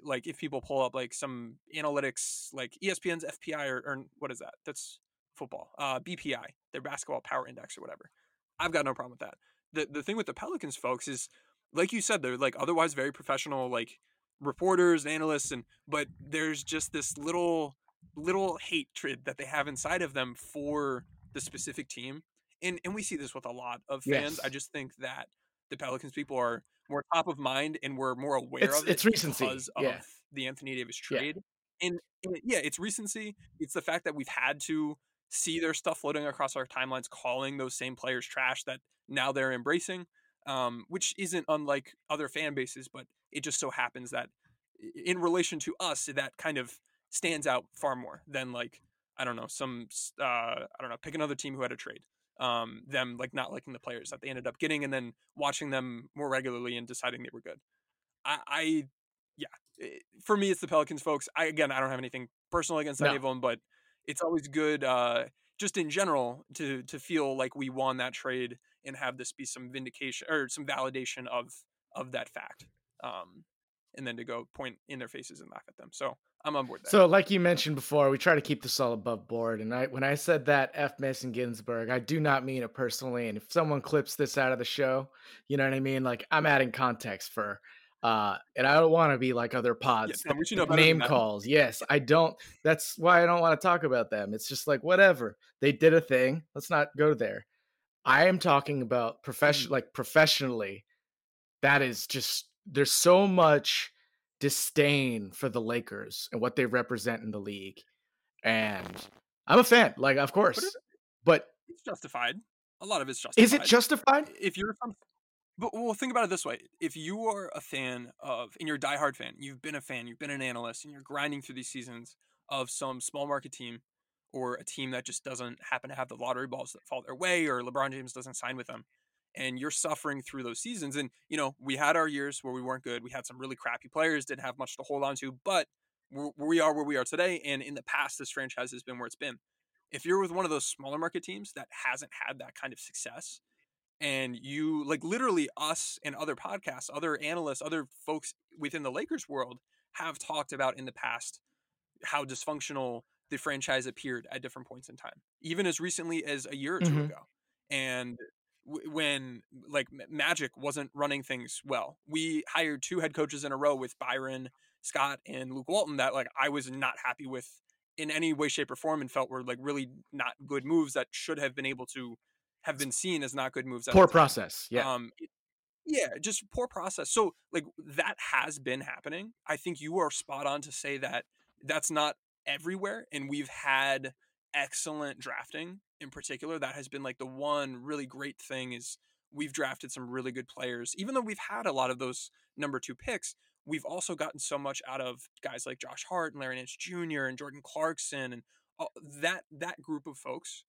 like if people pull up like some analytics, like ESPN's FPI or, or what is that? That's football. Uh, BPI, their basketball power index or whatever. I've got no problem with that. The the thing with the Pelicans folks is like you said, they're like otherwise very professional, like reporters and analysts, and but there's just this little little hatred that they have inside of them for the specific team. And and we see this with a lot of fans. Yes. I just think that the Pelicans people are more top of mind and we're more aware it's, of it it's recency. because yeah. of the Anthony Davis trade. Yeah. And, and yeah, it's recency. It's the fact that we've had to see their stuff floating across our timelines, calling those same players trash that now they're embracing um, which isn't unlike other fan bases, but it just so happens that in relation to us, that kind of stands out far more than like I don't know some uh, I don't know pick another team who had a trade. Um, them like not liking the players that they ended up getting, and then watching them more regularly and deciding they were good. I, I yeah, eh, for me it's the Pelicans, folks. I again I don't have anything personal against no. any of them, but it's always good. Uh, just in general to to feel like we won that trade and have this be some vindication or some validation of of that fact. Um, and then to go point in their faces and laugh at them. So I'm on board. There. So, like you mentioned before, we try to keep this all above board. And I, when I said that F Mason Ginsberg, I do not mean it personally. And if someone clips this out of the show, you know what I mean? Like I'm adding context for, uh, and I don't want to be like other pods, yeah, we should know name calls. Yes, I don't. That's why I don't want to talk about them. It's just like whatever they did a thing. Let's not go there. I am talking about profession, Mm. like professionally. That is just there's so much disdain for the Lakers and what they represent in the league. And I'm a fan, like of course. it- But it's justified. A lot of it's justified. is it justified? if you're from but well think about it this way if you are a fan of and you're a diehard fan you've been a fan you've been an analyst and you're grinding through these seasons of some small market team or a team that just doesn't happen to have the lottery balls that fall their way or lebron james doesn't sign with them and you're suffering through those seasons and you know we had our years where we weren't good we had some really crappy players didn't have much to hold on to but we're, where we are today and in the past this franchise has been where it's been if you're with one of those smaller market teams that hasn't had that kind of success and you like literally us and other podcasts other analysts other folks within the lakers world have talked about in the past how dysfunctional the franchise appeared at different points in time even as recently as a year or 2 Mhm. ago and w- when like M- magic wasn't running things well we hired two head coaches in a row with byron scott and luke walton that like i was not happy with in any way shape or form and felt were like really not good moves that should have been able to have been seen as not good moves at Poor process. Yeah. Um, it- yeah, just poor process. So like that has been happening. I think you are spot on to say that that's not everywhere, and we've had excellent drafting in particular. That has been like the one really great thing is we've drafted some really good players. Even though we've had a lot of those number two picks, we've also gotten so much out of guys like Josh Hart and Larry Nance Jr. and Jordan Clarkson and that that group of folks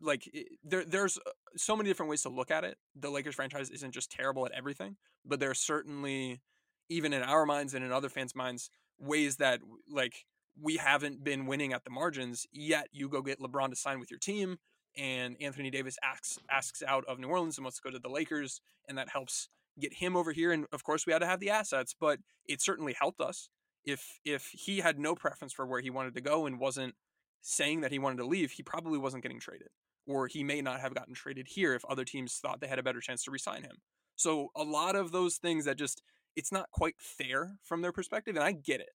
like there there's uh, so many different ways to look at it. The Lakers franchise isn't just terrible at everything, but there's certainly even in our minds and in other fans' minds ways that like we haven't been winning at the margins yet you go get LeBron to sign with your team and Anthony Davis asks asks out of New Orleans and wants to go to the Lakers and that helps get him over here and of course we had to have the assets but it certainly helped us. If if he had no preference for where he wanted to go and wasn't saying that he wanted to leave he probably wasn't getting traded or he may not have gotten traded here if other teams thought they had a better chance to resign him. So a lot of those things that just it's not quite fair from their perspective and I get it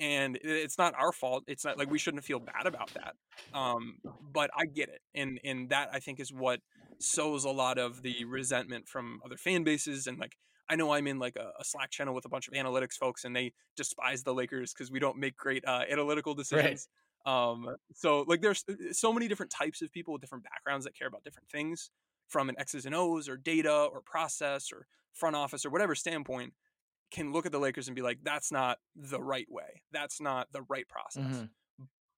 and it's not our fault it's not like we shouldn't feel bad about that um but I get it and and that I think is what sows a lot of the resentment from other fan bases and like I know I'm in like a, a Slack channel with a bunch of analytics folks and they despise the Lakers because we don't make great uh, analytical decisions. Um, so like there's uh, so many different types of people with different backgrounds that care about different things from an X's and O's or data or process or front office or whatever standpoint can look at the Lakers and be like, that's not the right way. That's not the right process. Mhm.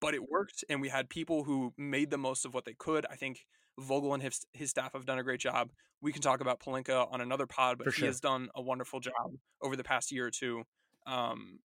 But it worked, and we had people who made the most of what they could. I think Vogel and his, his staff have done a great job. We can talk about Pelinka on another pod, but For he sure. has done a wonderful job over the past year or two. Um,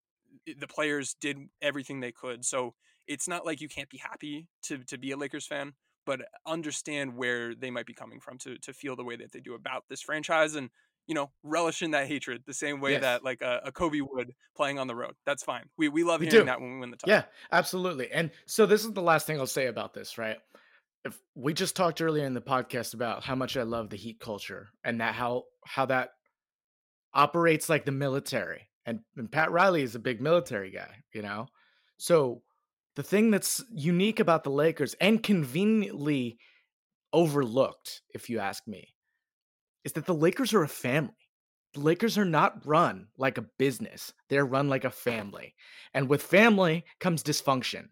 the players did everything they could, so it's not like you can't be happy to to be a Lakers fan, but understand where they might be coming from to to feel the way that they do about this franchise, and you know relish in that hatred the same way Yes. that like a, a Kobe would playing on the road. That's fine. We we love We hearing do. that when we win the title. Yeah, absolutely. And so this is the last thing I'll say about this, right? If we just talked earlier in the podcast about how much I love the heat culture and that how how that operates like the military. And, and Pat Riley is a big military guy, you know? So the thing that's unique about the Lakers and conveniently overlooked, if you ask me, is that the Lakers are a family. The Lakers are not run like a business. They're run like a family. And with family comes dysfunction.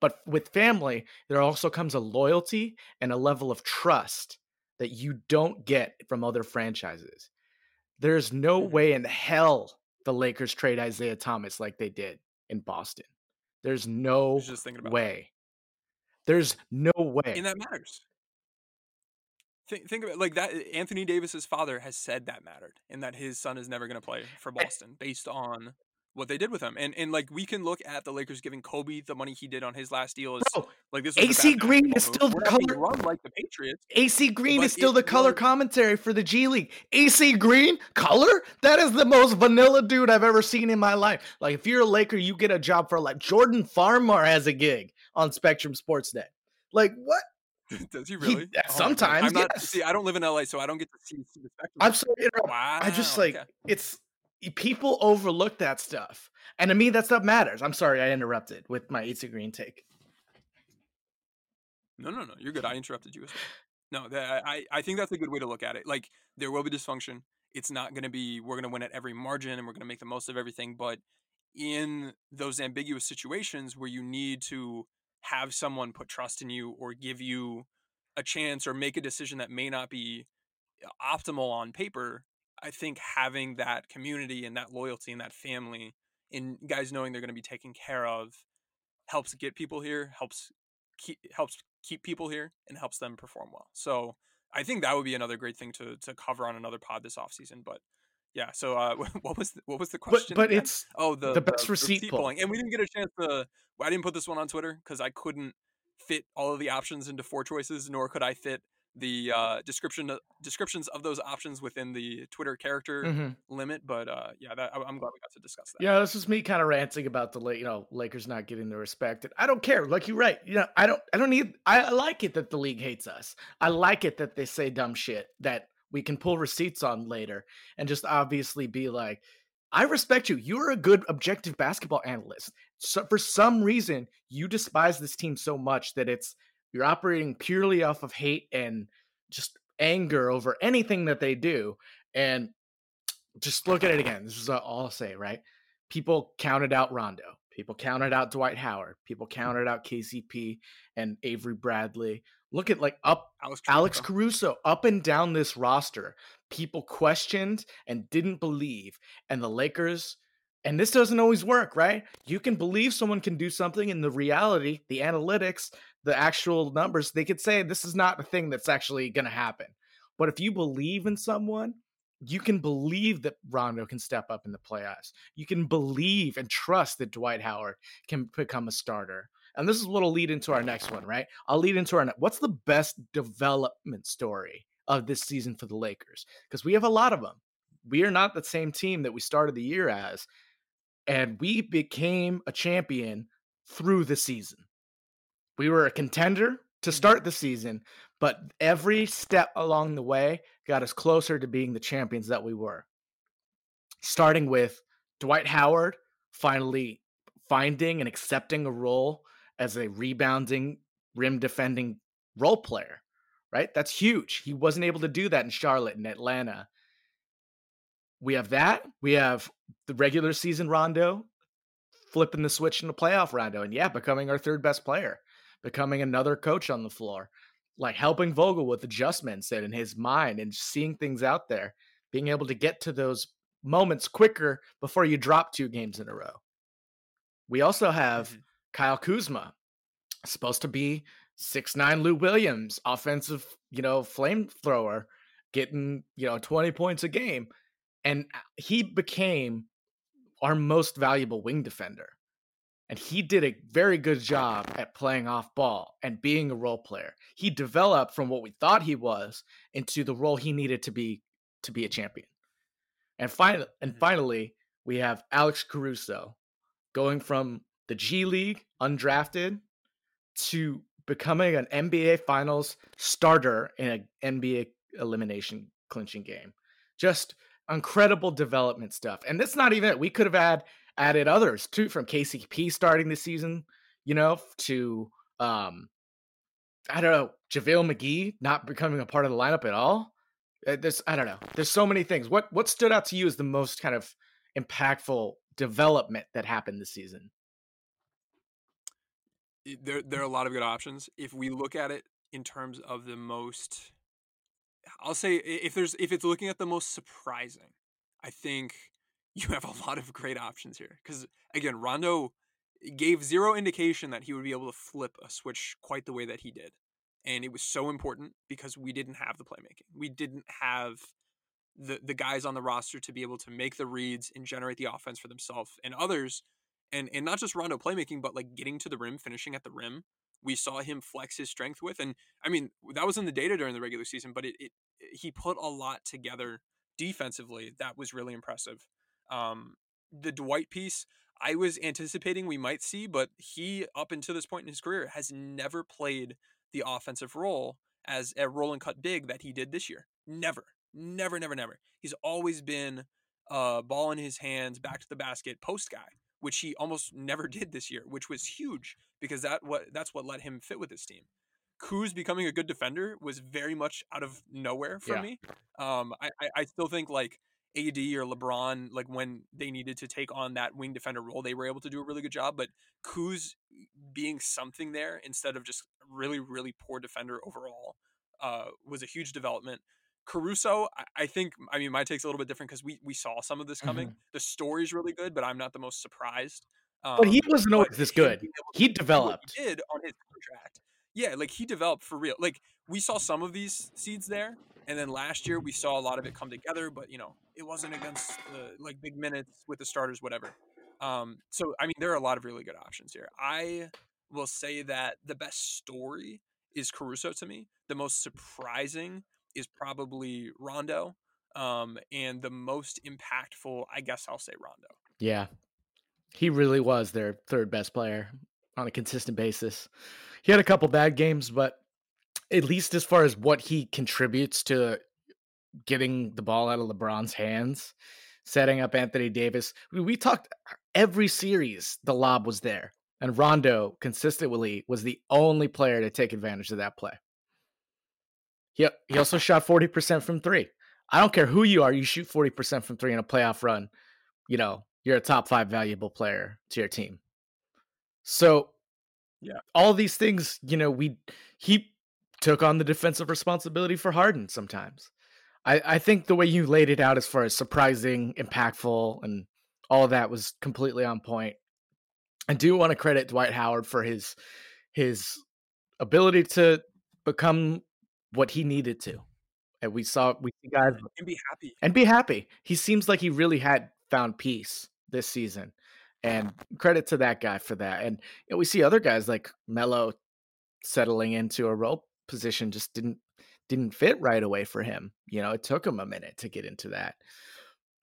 But with family, there also comes a loyalty and a level of trust that you don't get from other franchises. There's no Mhm. way in hell the Lakers trade Isaiah Thomas like they did in Boston. There's no was just thinking about that. way. There's no way. and that matters. Think, think of it like that. Anthony Davis's father has said that mattered, and that his son is never going to play for eh. Boston based on what they did with him. And and like we can look at the Lakers giving Kobe the money he did on his last deal. Is Bro, like this. AC Green is still the We're not being color- run like the Patriots. AC Green is still the color commentary for the G League. AC Green, color? That is the most vanilla dude I've ever seen in my life. Like, if you're a Laker, you get a job for like Jordan Farmar has a gig on Spectrum Sports Sportsnet. Like, what? Does he He- really? uh, Oh sometimes, I'm not. yes. See, I don't live in LA, so I don't get to see. see the spectrum. I'm sorry. Wow. I just like okay. it's people overlook that stuff. And to me, that stuff matters. I'm sorry I interrupted with my AC Green take. No, no, no. You're good. I interrupted you as well. No, that, I, I think that's a good way to look at it. Like, there will be dysfunction. It's not going to be, we're going to win at every margin and we're going to make the most of everything. But in those ambiguous situations where you need to have someone put trust in you or give you a chance or make a decision that may not be uh, optimal on paper, I think having that community and that loyalty and that family and guys knowing they're going to be taken care of helps get people here, helps keep helps keep people here and helps them perform well. So I think that would be another great thing to to cover on another pod this offseason. But yeah, so uh, what was the, what was the question? but again? it's oh the the best receipt poll. polling, and we didn't get a chance to. I didn't put this one on Twitter because I couldn't fit all of the options into four choices, nor could I fit the uh, description descriptions of those options within the Twitter character Mhm. limit. But uh, yeah, that, I- I'm glad we got to discuss that. Yeah, this is me kind of ranting about the you know Lakers not getting the respect. And I don't care. Like you're right. You know, I don't. I don't need. I like it that the league hates us. I like it that they say dumb shit that we can pull receipts on later and just obviously be like, I respect you. You're a good objective basketball analyst. So for some reason, you despise this team so much that it's you're operating purely off of hate and just anger over anything that they do. And just look at it again. This is all I'll say, right? People counted out Rondo. People counted out Dwight Howard. People mm. counted out KCP and Avery Bradley. Look at like up Alex Alex Caruso. Up and down this roster. People questioned and didn't believe. And the Lakers, and this doesn't always work, right? You can believe someone can do something, and the reality, the analytics, the actual numbers, they could say this is not the thing that's actually going to happen. But if you believe in someone, you can believe that Rondo can step up in the playoffs. You can believe and trust that Dwight Howard can become a starter. And this is what'll lead into our next one, right? I'll lead into our ne- what's the best development story of this season for the Lakers? Because we have a lot of them. We are not the same team that we started the year as, and we became a champion through the season. We were a contender to mm-hmm. start the season, but every step along the way got us closer to being the champions that we were. Starting with Dwight Howard finally finding and accepting a role as a rebounding, rim defending role player, right? That's huge. He wasn't able to do that in Charlotte and Atlanta. We have that. We have the regular season Rondo flipping the switch in the playoff Rondo, and yeah, becoming our third best player, becoming another coach on the floor, like helping Vogel with adjustments and in his mind and seeing things out there, being able to get to those moments quicker before you drop two games in a row. We also have Mhm. Kyle Kuzma, supposed to be six nine Lou Williams, offensive, you know, flamethrower, getting, you know, 20 points a game. And uh, he became our most valuable wing defender. And he did a very good job at playing off ball and being a role player. He developed from what we thought he was into the role he needed to be to be a champion. And finally, and Mhm. finally, we have Alex Caruso going from the G League undrafted to becoming an NBA Finals starter in an NBA elimination clinching game. Just incredible development stuff. And that's not even it. We could have had added others too, from KCP starting the season, you know, to um I don't know, JaVale McGee not becoming a part of the lineup at all. Uh, There's I don't know. There's so many things. What what stood out to you as the most kind of impactful development that happened this season? There there are a lot of good options. If we look at it in terms of the most, I'll say if there's if it's looking at the most surprising, I think you have a lot of great options here. Because again, Rondo gave zero indication that he would be able to flip a switch quite the way that he did, and it was so important because we didn't have the playmaking. We didn't have the the guys on the roster to be able to make the reads and generate the offense for themselves and others, and and not just Rondo playmaking, but like getting to the rim, finishing at the rim. We saw him flex his strength with, and I mean that was in the data during the regular season, but it, it he put a lot together defensively that was really impressive. Um, the Dwight piece, I was anticipating we might see, but he, up until this point in his career, has never played the offensive role as a roll and cut big that he did this year. Never, never, never, never. He's always been uh, ball in his hands, back to the basket, post guy, which he almost never did this year, which was huge because that what that's what let him fit with his team. Kuz becoming a good defender was very much out of nowhere for Yeah. me. Um, I, I I still think like AD or LeBron, like when they needed to take on that wing defender role, they were able to do a really good job. But Kuz being something there instead of just really, really poor defender overall uh, was a huge development. Caruso, I, think, I mean, my take's a little bit different because we, we saw some of this coming. The story's really good, but I'm not the most surprised. Um, But he wasn't always this good. He to do what developed. He did on his contract. Yeah, like he developed for real. Like we saw some of these seeds there, and then last year we saw a lot of it come together. But you know, it wasn't against the like big minutes with the starters, whatever. Um, so I mean, there are a lot of really good options here. I will say that the best story is Caruso to me. The most surprising is probably Rondo. Um, and the most impactful, I guess I'll say Rondo. Yeah. He really was their third best player on a consistent basis. He had a couple bad games, but at least as far as what he contributes to getting the ball out of LeBron's hands, setting up Anthony Davis. We, we talked every series, the lob was there. And Rondo consistently was the only player to take advantage of that play. He, he also shot 40% from three. I don't care who you are, you shoot 40% from three in a playoff run. You know, you're a top five valuable player to your team. So, Yeah. all these things, you know, we he took on the defensive responsibility for Harden sometimes. I, I think the way you laid it out as far as surprising, impactful, and all of that was completely on point. I do want to credit Dwight Howard for his his ability to become what he needed to. And we saw we see guys And be happy. and be happy. He seems like he really had found peace this season. And credit to that guy for that. And you know, we see other guys like Melo settling into a role position just didn't didn't fit right away for him. You know, it took him a minute to get into that.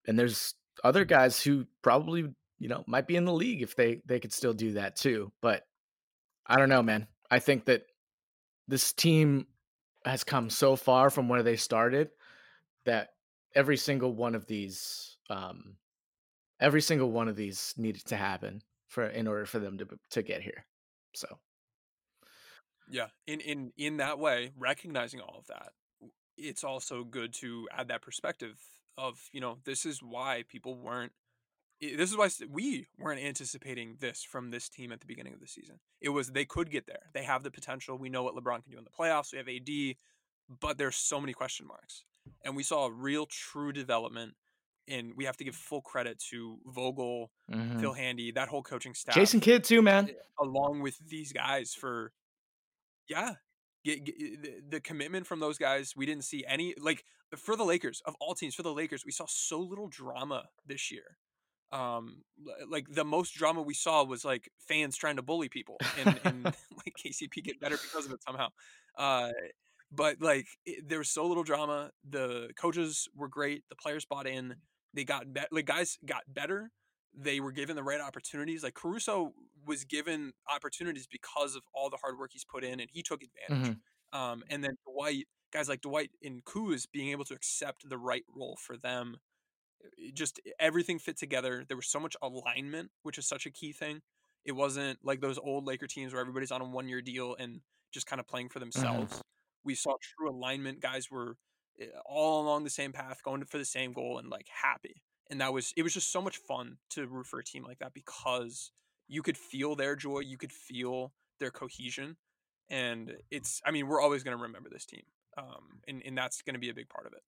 And there's other guys who probably, you know, might be in the league if they they could still do that too. But I don't know, man. I think that this team has come so far from where they started that every single one of these um every single one of these needed to happen for in order for them to to get here so Yeah, in in in that way, recognizing all of that, it's also good to add that perspective of you know this is why people weren't. This is why we weren't anticipating this from this team at the beginning of the season. It was they could get there. They have the potential. We know what LeBron can do in the playoffs. We have AD, but there's so many question marks, and we saw a real true development. And we have to give full credit to Vogel, mhm. Phil Handy, that whole coaching staff jason kidd too man along with these guys for yeah get, get, the, the commitment from those guys we didn't see any like for the lakers of all teams for the lakers we saw so little drama this year um like the most drama we saw was like fans trying to bully people and, and like kcp get better because of it somehow uh but like it, there was so little drama the coaches were great the players bought in they got better like guys got better they were given the right opportunities. Like Caruso was given opportunities because of all the hard work he's put in, and he took advantage. Mhm. Um, and then Dwight, guys like Dwight and Kuz being able to accept the right role for them, just everything fit together. There was so much alignment, which is such a key thing. It wasn't like those old Laker teams where everybody's on a one year deal and just kind of playing for themselves. We saw true alignment. Guys were eh, all along the same path, going for the same goal, and like happy and that was it was just so much fun to root for a team like that because you could feel their joy you could feel their cohesion and it's i mean we're always going to remember this team um and, and that's going to be a big part of it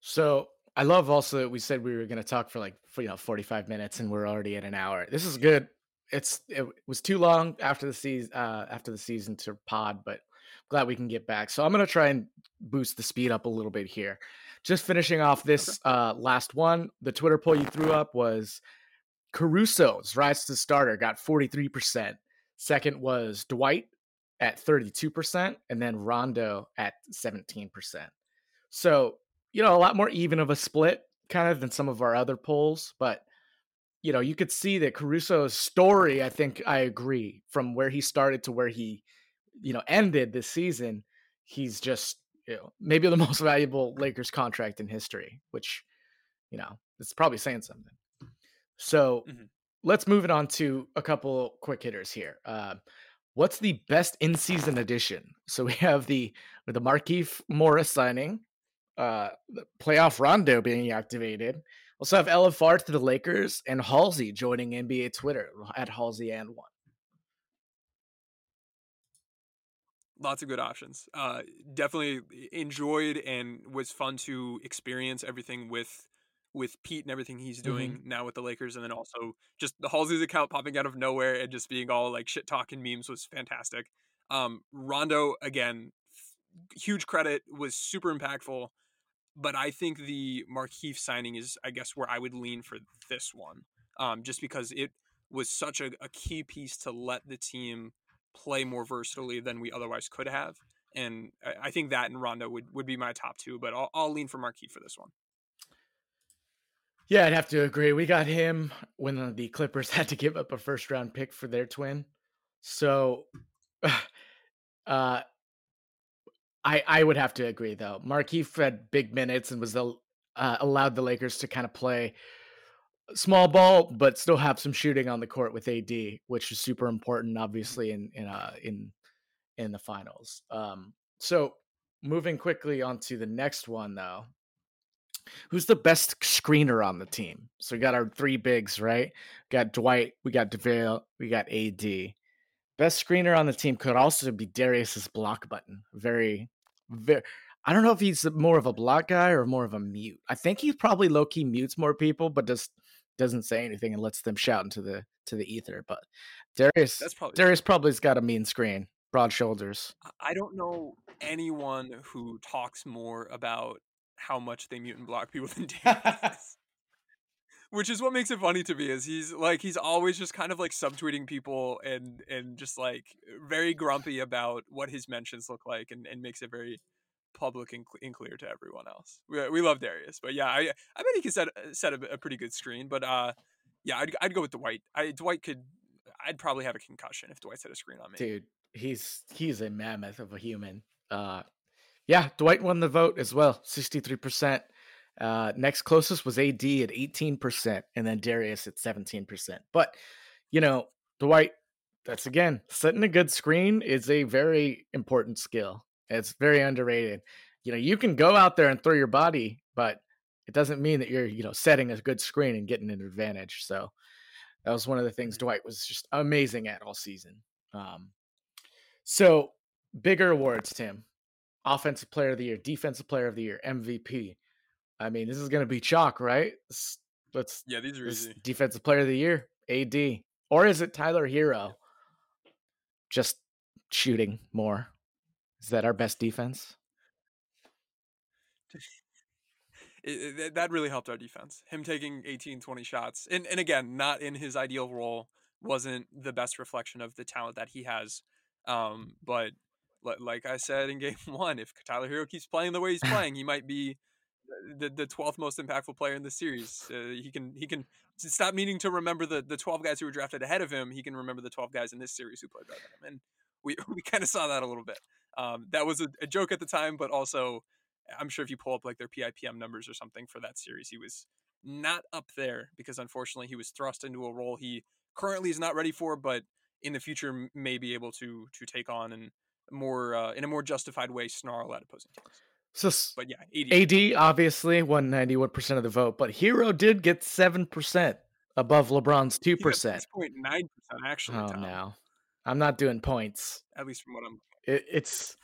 so i love also that we said we were going to talk for like for, you know 45 minutes and we're already at an hour. This is good. It's it was too long after the season uh after the season to pod but glad we can get back. So i'm going to try and boost the speed up a little bit here. Just finishing off this uh, last one, the Twitter poll you threw up was Caruso's rise to starter got 43%. Second was Dwight at 32%, and then Rondo at 17%. So, you know, a lot more even of a split kind of than some of our other polls, but you know, you could see that Caruso's story, I think I agree, from where he started to where he, you know, ended this season, he's just, you know, maybe the most valuable Lakers contract in history, which, you know, it's probably saying something. So Mm-hmm. let's move it on to a couple quick hitters here. Uh, what's the best in-season addition? So we have the the Markieff Morris signing, uh, the playoff Rondo being activated. Also have LFR to the Lakers and Halsey joining NBA Twitter at Halsey and one. lots of good options. Uh, definitely enjoyed and was fun to experience everything with with Pete and everything he's doing now with the Lakers, and then also just the Halsey's account popping out of nowhere and just being all like shit talking memes was fantastic. Um, Rondo again, huge credit was super impactful, but I think the Markieff signing is I guess where I would lean for this one, um, just because it was such a, a key piece to let the team play more versatilely than we otherwise could have. And I- I think that and Rondo would, would be my top two, but I'll, I'll lean for Markieff for this one. Yeah, I'd have to agree. We got him when the Clippers had to give up a first round pick for their twin. So uh I I would have to agree though. Markieff had big minutes and was the uh, allowed the Lakers to kind of play small ball but still have some shooting on the court with AD, which is super important obviously in in uh in in the finals. Um so moving quickly on to the next one though who's the best screener on the team? So we got our three bigs, right? We got Dwight, we got JaVale, we got AD. Best screener on the team could also be Darius's block button. Very, very. I don't know if he's more of a block guy or more of a mute. I think he probably low key mutes more people, but just doesn't say anything and lets them shout into the to the ether. But Darius, That's probably Darius probably's got a mean screen, broad shoulders. I don't know anyone who talks more about how much they mute and block people than Darius. Which is what makes it funny to me is he's like he's always just kind of like subtweeting people and and just like very grumpy about what his mentions look like and, and makes it very public and, cl- and clear to everyone else. We, we love Darius, but yeah, I I bet he could set set a, a pretty good screen. But uh, yeah, I'd I'd go with Dwight. I Dwight could. I'd probably have a concussion if Dwight set a screen on me. dude he's he's a mammoth of a human uh yeah dwight won the vote as well 63% uh next closest was ad at 18% and then darius at 17% but you know dwight that's again setting a good screen is a very important skill. It's very underrated. You know you can go out there and throw your body but it doesn't mean that you're you know setting a good screen and getting an advantage. So that was one of the things dwight was just amazing at all season. Um so bigger awards, Tim. Offensive player of the year, defensive player of the year, MVP. I mean, this is gonna be chalk, right? Let's, let's Yeah, these are easy. defensive player of the year, AD. Or is it Tyler Herro? Just shooting more. Is that our best defense? it, it- that really helped our defense. Him taking 18, 20 shots, and and again, not in his ideal role, wasn't the best reflection of the talent that he has. Um, but like I said in game one, if Tyler Herro keeps playing the way he's playing, he might be the the twelfth most impactful player in the series. Uh, he can he can stop needing to remember the the twelve guys who were drafted ahead of him. He can remember the twelve guys in this series who played better than him, and we we kind of saw that a little bit. Um, that was a, a joke at the time, but also I'm sure if you pull up like their PIPM numbers or something for that series, he was not up there because unfortunately he was thrust into a role he currently is not ready for, but in the future may be able to to take on and more uh, in a more justified way snarl at opposing teams. So But yeah, 80. AD obviously won 91% of the vote, but Herro did get 7% above LeBron's 2%. Point nine percent actually. Oh Tom, no. I'm not doing points. At least from what I'm. It, it's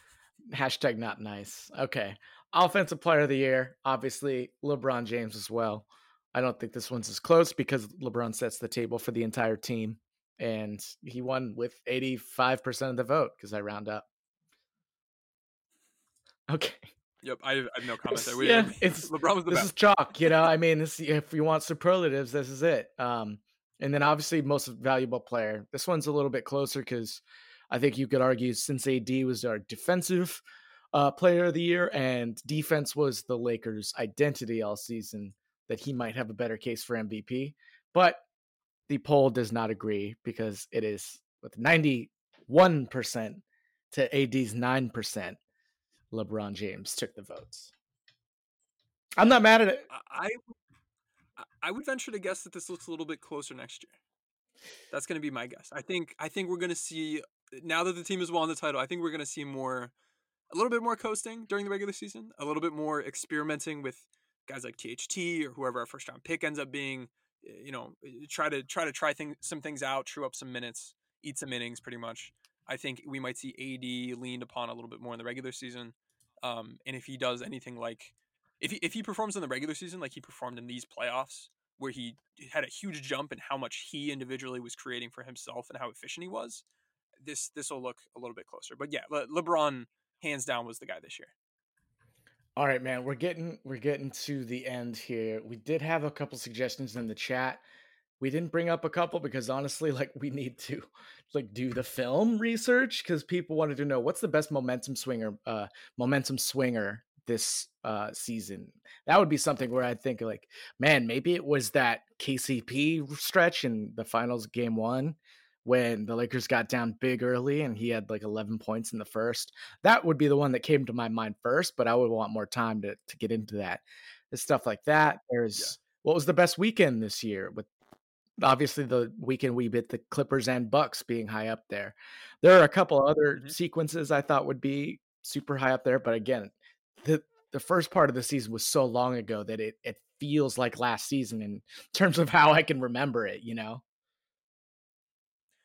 hashtag not nice. Okay. Offensive player of the year, obviously LeBron James as well. I don't think this one's as close because LeBron sets the table for the entire team. And he won with 85% of the vote because I round up. Okay. Yep, I have, I have no comment there. We, yeah, it's LeBron was the this best. is chalk. You know, I mean, this, if you want superlatives, this is it. Um, and then obviously most valuable player. This one's a little bit closer because I think you could argue since AD was our defensive uh, player of the year and defense was the Lakers' identity all season, that he might have a better case for MVP. But the poll does not agree because it is with 91% to AD's 9%. LeBron James took the votes. I'm not mad at it. I I- would venture to guess that this looks a little bit closer next year. That's going to be my guess. I think I think we're going to see now that the team has won the title. I think we're going to see more, a little bit more coasting during the regular season, a little bit more experimenting with guys like THT or whoever our first round pick ends up being. You know, try to try to try thing, some things out, true up some minutes, eat some innings, pretty much. I think we might see AD leaned upon a little bit more in the regular season. Um, and if he does anything like if he if he performs in the regular season like he performed in these playoffs, where he had a huge jump in how much he individually was creating for himself and how efficient he was, this this will look a little bit closer. But yeah, Le- LeBron hands down was the guy this year. All right, man, we're getting we're getting to the end here. We did have a couple suggestions in the chat. We didn't bring up a couple because honestly, like we need to like do the film research because people wanted to know what's the best momentum swinger, uh, momentum swinger this uh season. That would be something where i'd think like, man, maybe it was that KCP stretch in the finals game one when the Lakers got down big early and he had like 11 points in the first. That would be the one that came to my mind first, but I would want more time to to get into that. There's stuff like that. There's what was the best weekend this year with obviously the weekend we bit the Clippers and Bucks being high up there. There are a couple other Mhm. sequences I thought would be super high up there, but again, the the first part of the season was so long ago that it it feels like last season in terms of how I can remember it, you know.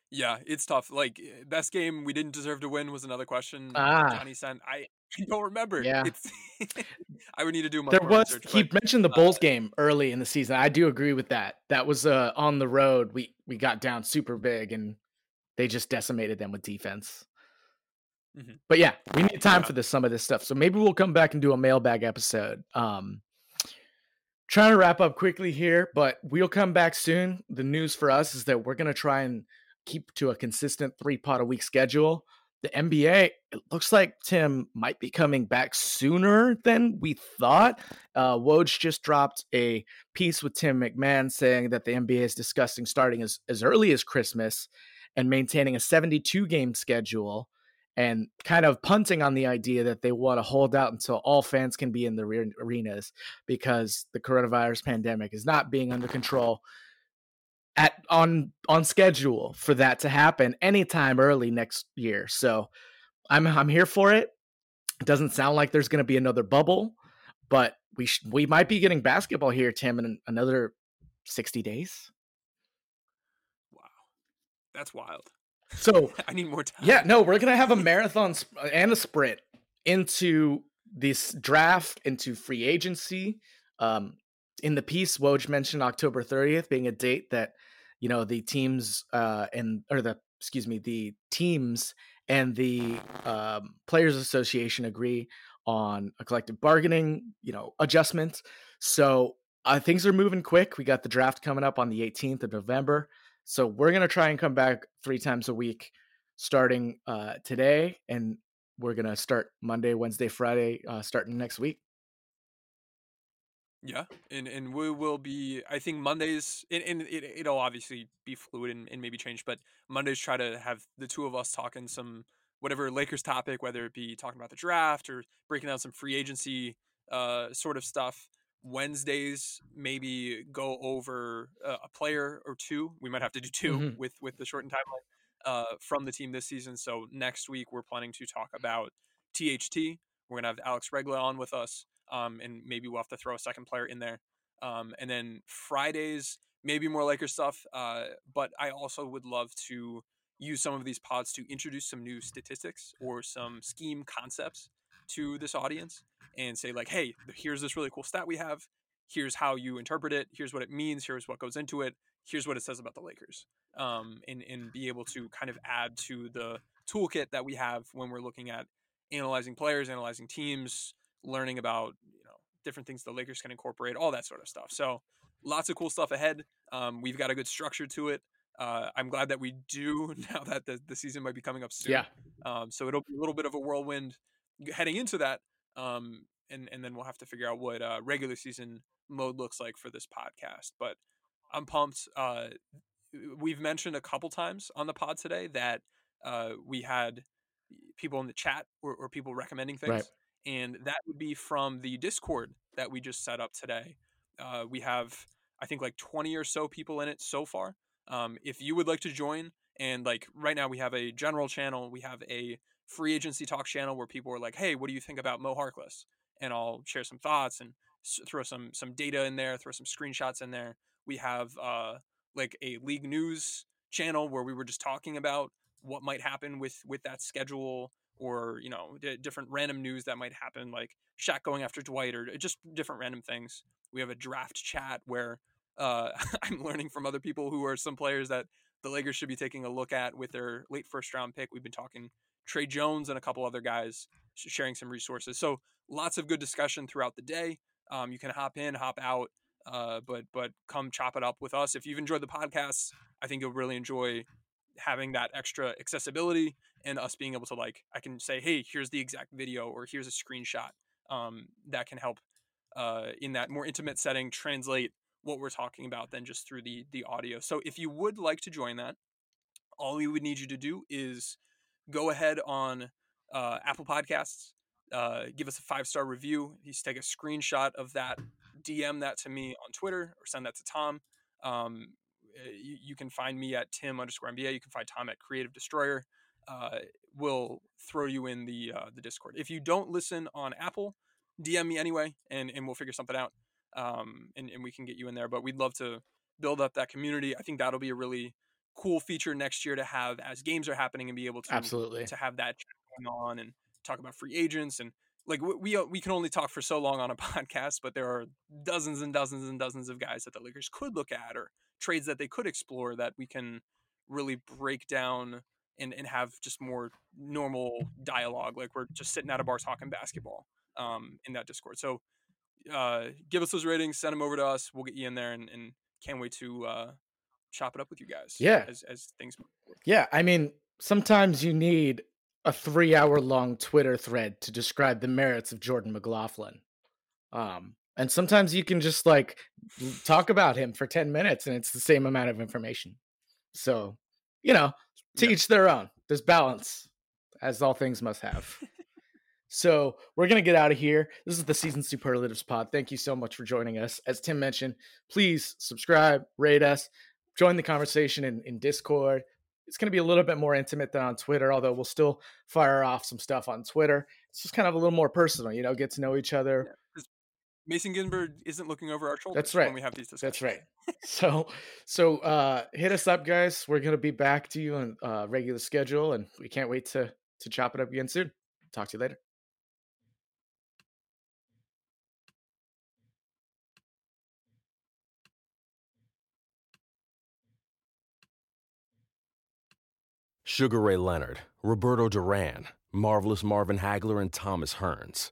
Yeah, it's tough. Like eh, best game we didn't deserve to win was another question. Ah. Johnny sent. I, I don't remember. Yeah. It's I would need to do much There more was research. he but mentioned the uh, Bulls game early in the season. I do agree with that. That was uh on the road. We we got down super big and they just decimated them with defense. Mhm. But yeah, we need time Yeah. for this some of this stuff. So maybe we'll come back and do a mailbag episode. Um trying to wrap up quickly here, but we'll come back soon. The news for us is that we're going to try and keep to a consistent 3 pot a week schedule. The NBA, it looks like Tim might be coming back sooner than we thought. Uh, Woj just dropped a piece with Tim MacMahon saying that the NBA is discussing starting as, as early as Christmas and maintaining a 72 game schedule and kind of punting on the idea that they want to hold out until all fans can be in the re- arenas because the coronavirus pandemic is not being under control at on on schedule for that to happen anytime early next year. So I'm I'm here for it. It doesn't sound like there's going to be another bubble, but we sh- we might be getting basketball here, Tim, in another 60 days. Wow, that's wild. So I need more time. yeah, no, we're gonna have a marathon sp- and a sprint into this draft, into free agency. Um, in the piece, Woj mentioned October 30th being a date that you know the teams uh, and or the excuse me the teams and the um, players association agree on a collective bargaining you know adjustment. So uh, things are moving quick. We got the draft coming up on the 18th of November. So we're gonna try and come back three times a week, starting uh, today, and we're gonna start Monday, Wednesday, Friday, uh, starting next week. Yeah, and and we will be. I think Mondays, and, and it it'll obviously be fluid and, and maybe change, but Mondays try to have the two of us talking some whatever Lakers topic, whether it be talking about the draft or breaking down some free agency uh sort of stuff. Wednesdays maybe go over uh, a player or two. We might have to do 2 Mhm. with with the shortened timeline uh, from the team this season. So next week we're planning to talk about THT. We're gonna have Alex Regla on with us, um, and maybe we'll have to throw a second player in there. Um, and then Fridays, maybe more Lakers stuff. Uh, but I also would love to use some of these pods to introduce some new statistics or some scheme concepts to this audience and say like, hey, here's this really cool stat we have. Here's how you interpret it. Here's what it means. Here's what goes into it. Here's what it says about the Lakers. Um, and and be able to kind of add to the toolkit that we have when we're looking at analyzing players, analyzing teams, learning about you know different things the Lakers can incorporate, all that sort of stuff. So lots of cool stuff ahead. Um, we've got a good structure to it. Uh, I'm glad that we do now that the, the season might be coming up soon. Yeah. Um, so it'll be a little bit of a whirlwind heading into that. Um, and, and then we'll have to figure out what uh, regular season mode looks like for this podcast. But I'm pumped. Uh, we've mentioned a couple times on the pod today that uh, we had people in the chat or, or people recommending things. Right. And that would be from the Discord that we just set up today. Uh, we have, I think, like 20 or so people in it so far. Um, if you would like to join, and like right now we have a general channel, we have a free agency talk channel where people are like, "Hey, what do you think about Mo Harkless?" And I'll share some thoughts and s- throw some some data in there, throw some screenshots in there. We have uh, like a league news channel where we were just talking about what might happen with with that schedule or you know d- different random news that might happen like Shaq going after Dwight or just different random things. We have a draft chat where uh, I'm learning from other people who are some players that the Lakers should be taking a look at with their late first round pick. We've been talking Tre Jones and a couple other guys sharing some resources. So lots of good discussion throughout the day. Um, you can hop in, hop out, uh, but but come chop it up with us. If you've enjoyed the podcast, I think you'll really enjoy having that extra accessibility and us being able to like I can say, hey, here's the exact video or here's a screenshot um, that can help uh, in that more intimate setting translate what we're talking about than just through the the audio. So if you would like to join that, all we would need you to do is go ahead on uh, Apple Podcasts, uh, give us a five star review. Just take a screenshot of that, DM that to me on Twitter or send that to Tom. Um, you, you, can find me at Tim underscore MBA. You can find Tom at Creative Destroyer. Uh, we'll throw you in the uh, the Discord. If you don't listen on Apple, DM me anyway, and and we'll figure something out. Um, and, and we can get you in there. But we'd love to build up that community. I think that'll be a really cool feature next year to have as games are happening and be able to absolutely to have that going on and talk about free agents and like we uh, we can only talk for so long on a podcast, but there are dozens and dozens and dozens of guys that the Lakers could look at or trades that they could explore that we can really break down and, and have just more normal dialogue. Like we're just sitting at a bar talking basketball um, in that Discord. So uh, give us those ratings, send them over to us. We'll get you in there and, and can't wait to uh, chop it up with you guys. Yeah. As, as things. Yeah. I mean, sometimes you need a three hour long Twitter thread to describe the merits of Jordan McLaughlin. Um, and sometimes you can just like talk about him for 10 minutes and it's the same amount of information. So, you know, to yeah. each their own. There's balance, as all things must have. so we're gonna get out of here. This is the season superlatives pod. Thank you so much for joining us. As Tim mentioned, please subscribe, rate us, join the conversation in, in Discord. It's going to be a little bit more intimate than on Twitter, although we'll still fire off some stuff on Twitter. It's just kind of a little more personal, you know, get to know each other. Yeah, Mason Ginsberg isn't looking over our shoulders That's right. when we have these discussions. That's right. so, so uh, hit us up, guys. We're going to be back to you on uh, regular schedule, and we can't wait to to chop it up again soon. Talk to you later. Sugar Ray Leonard, Roberto Duran, Marvelous Marvin Hagler, and Thomas Hearns.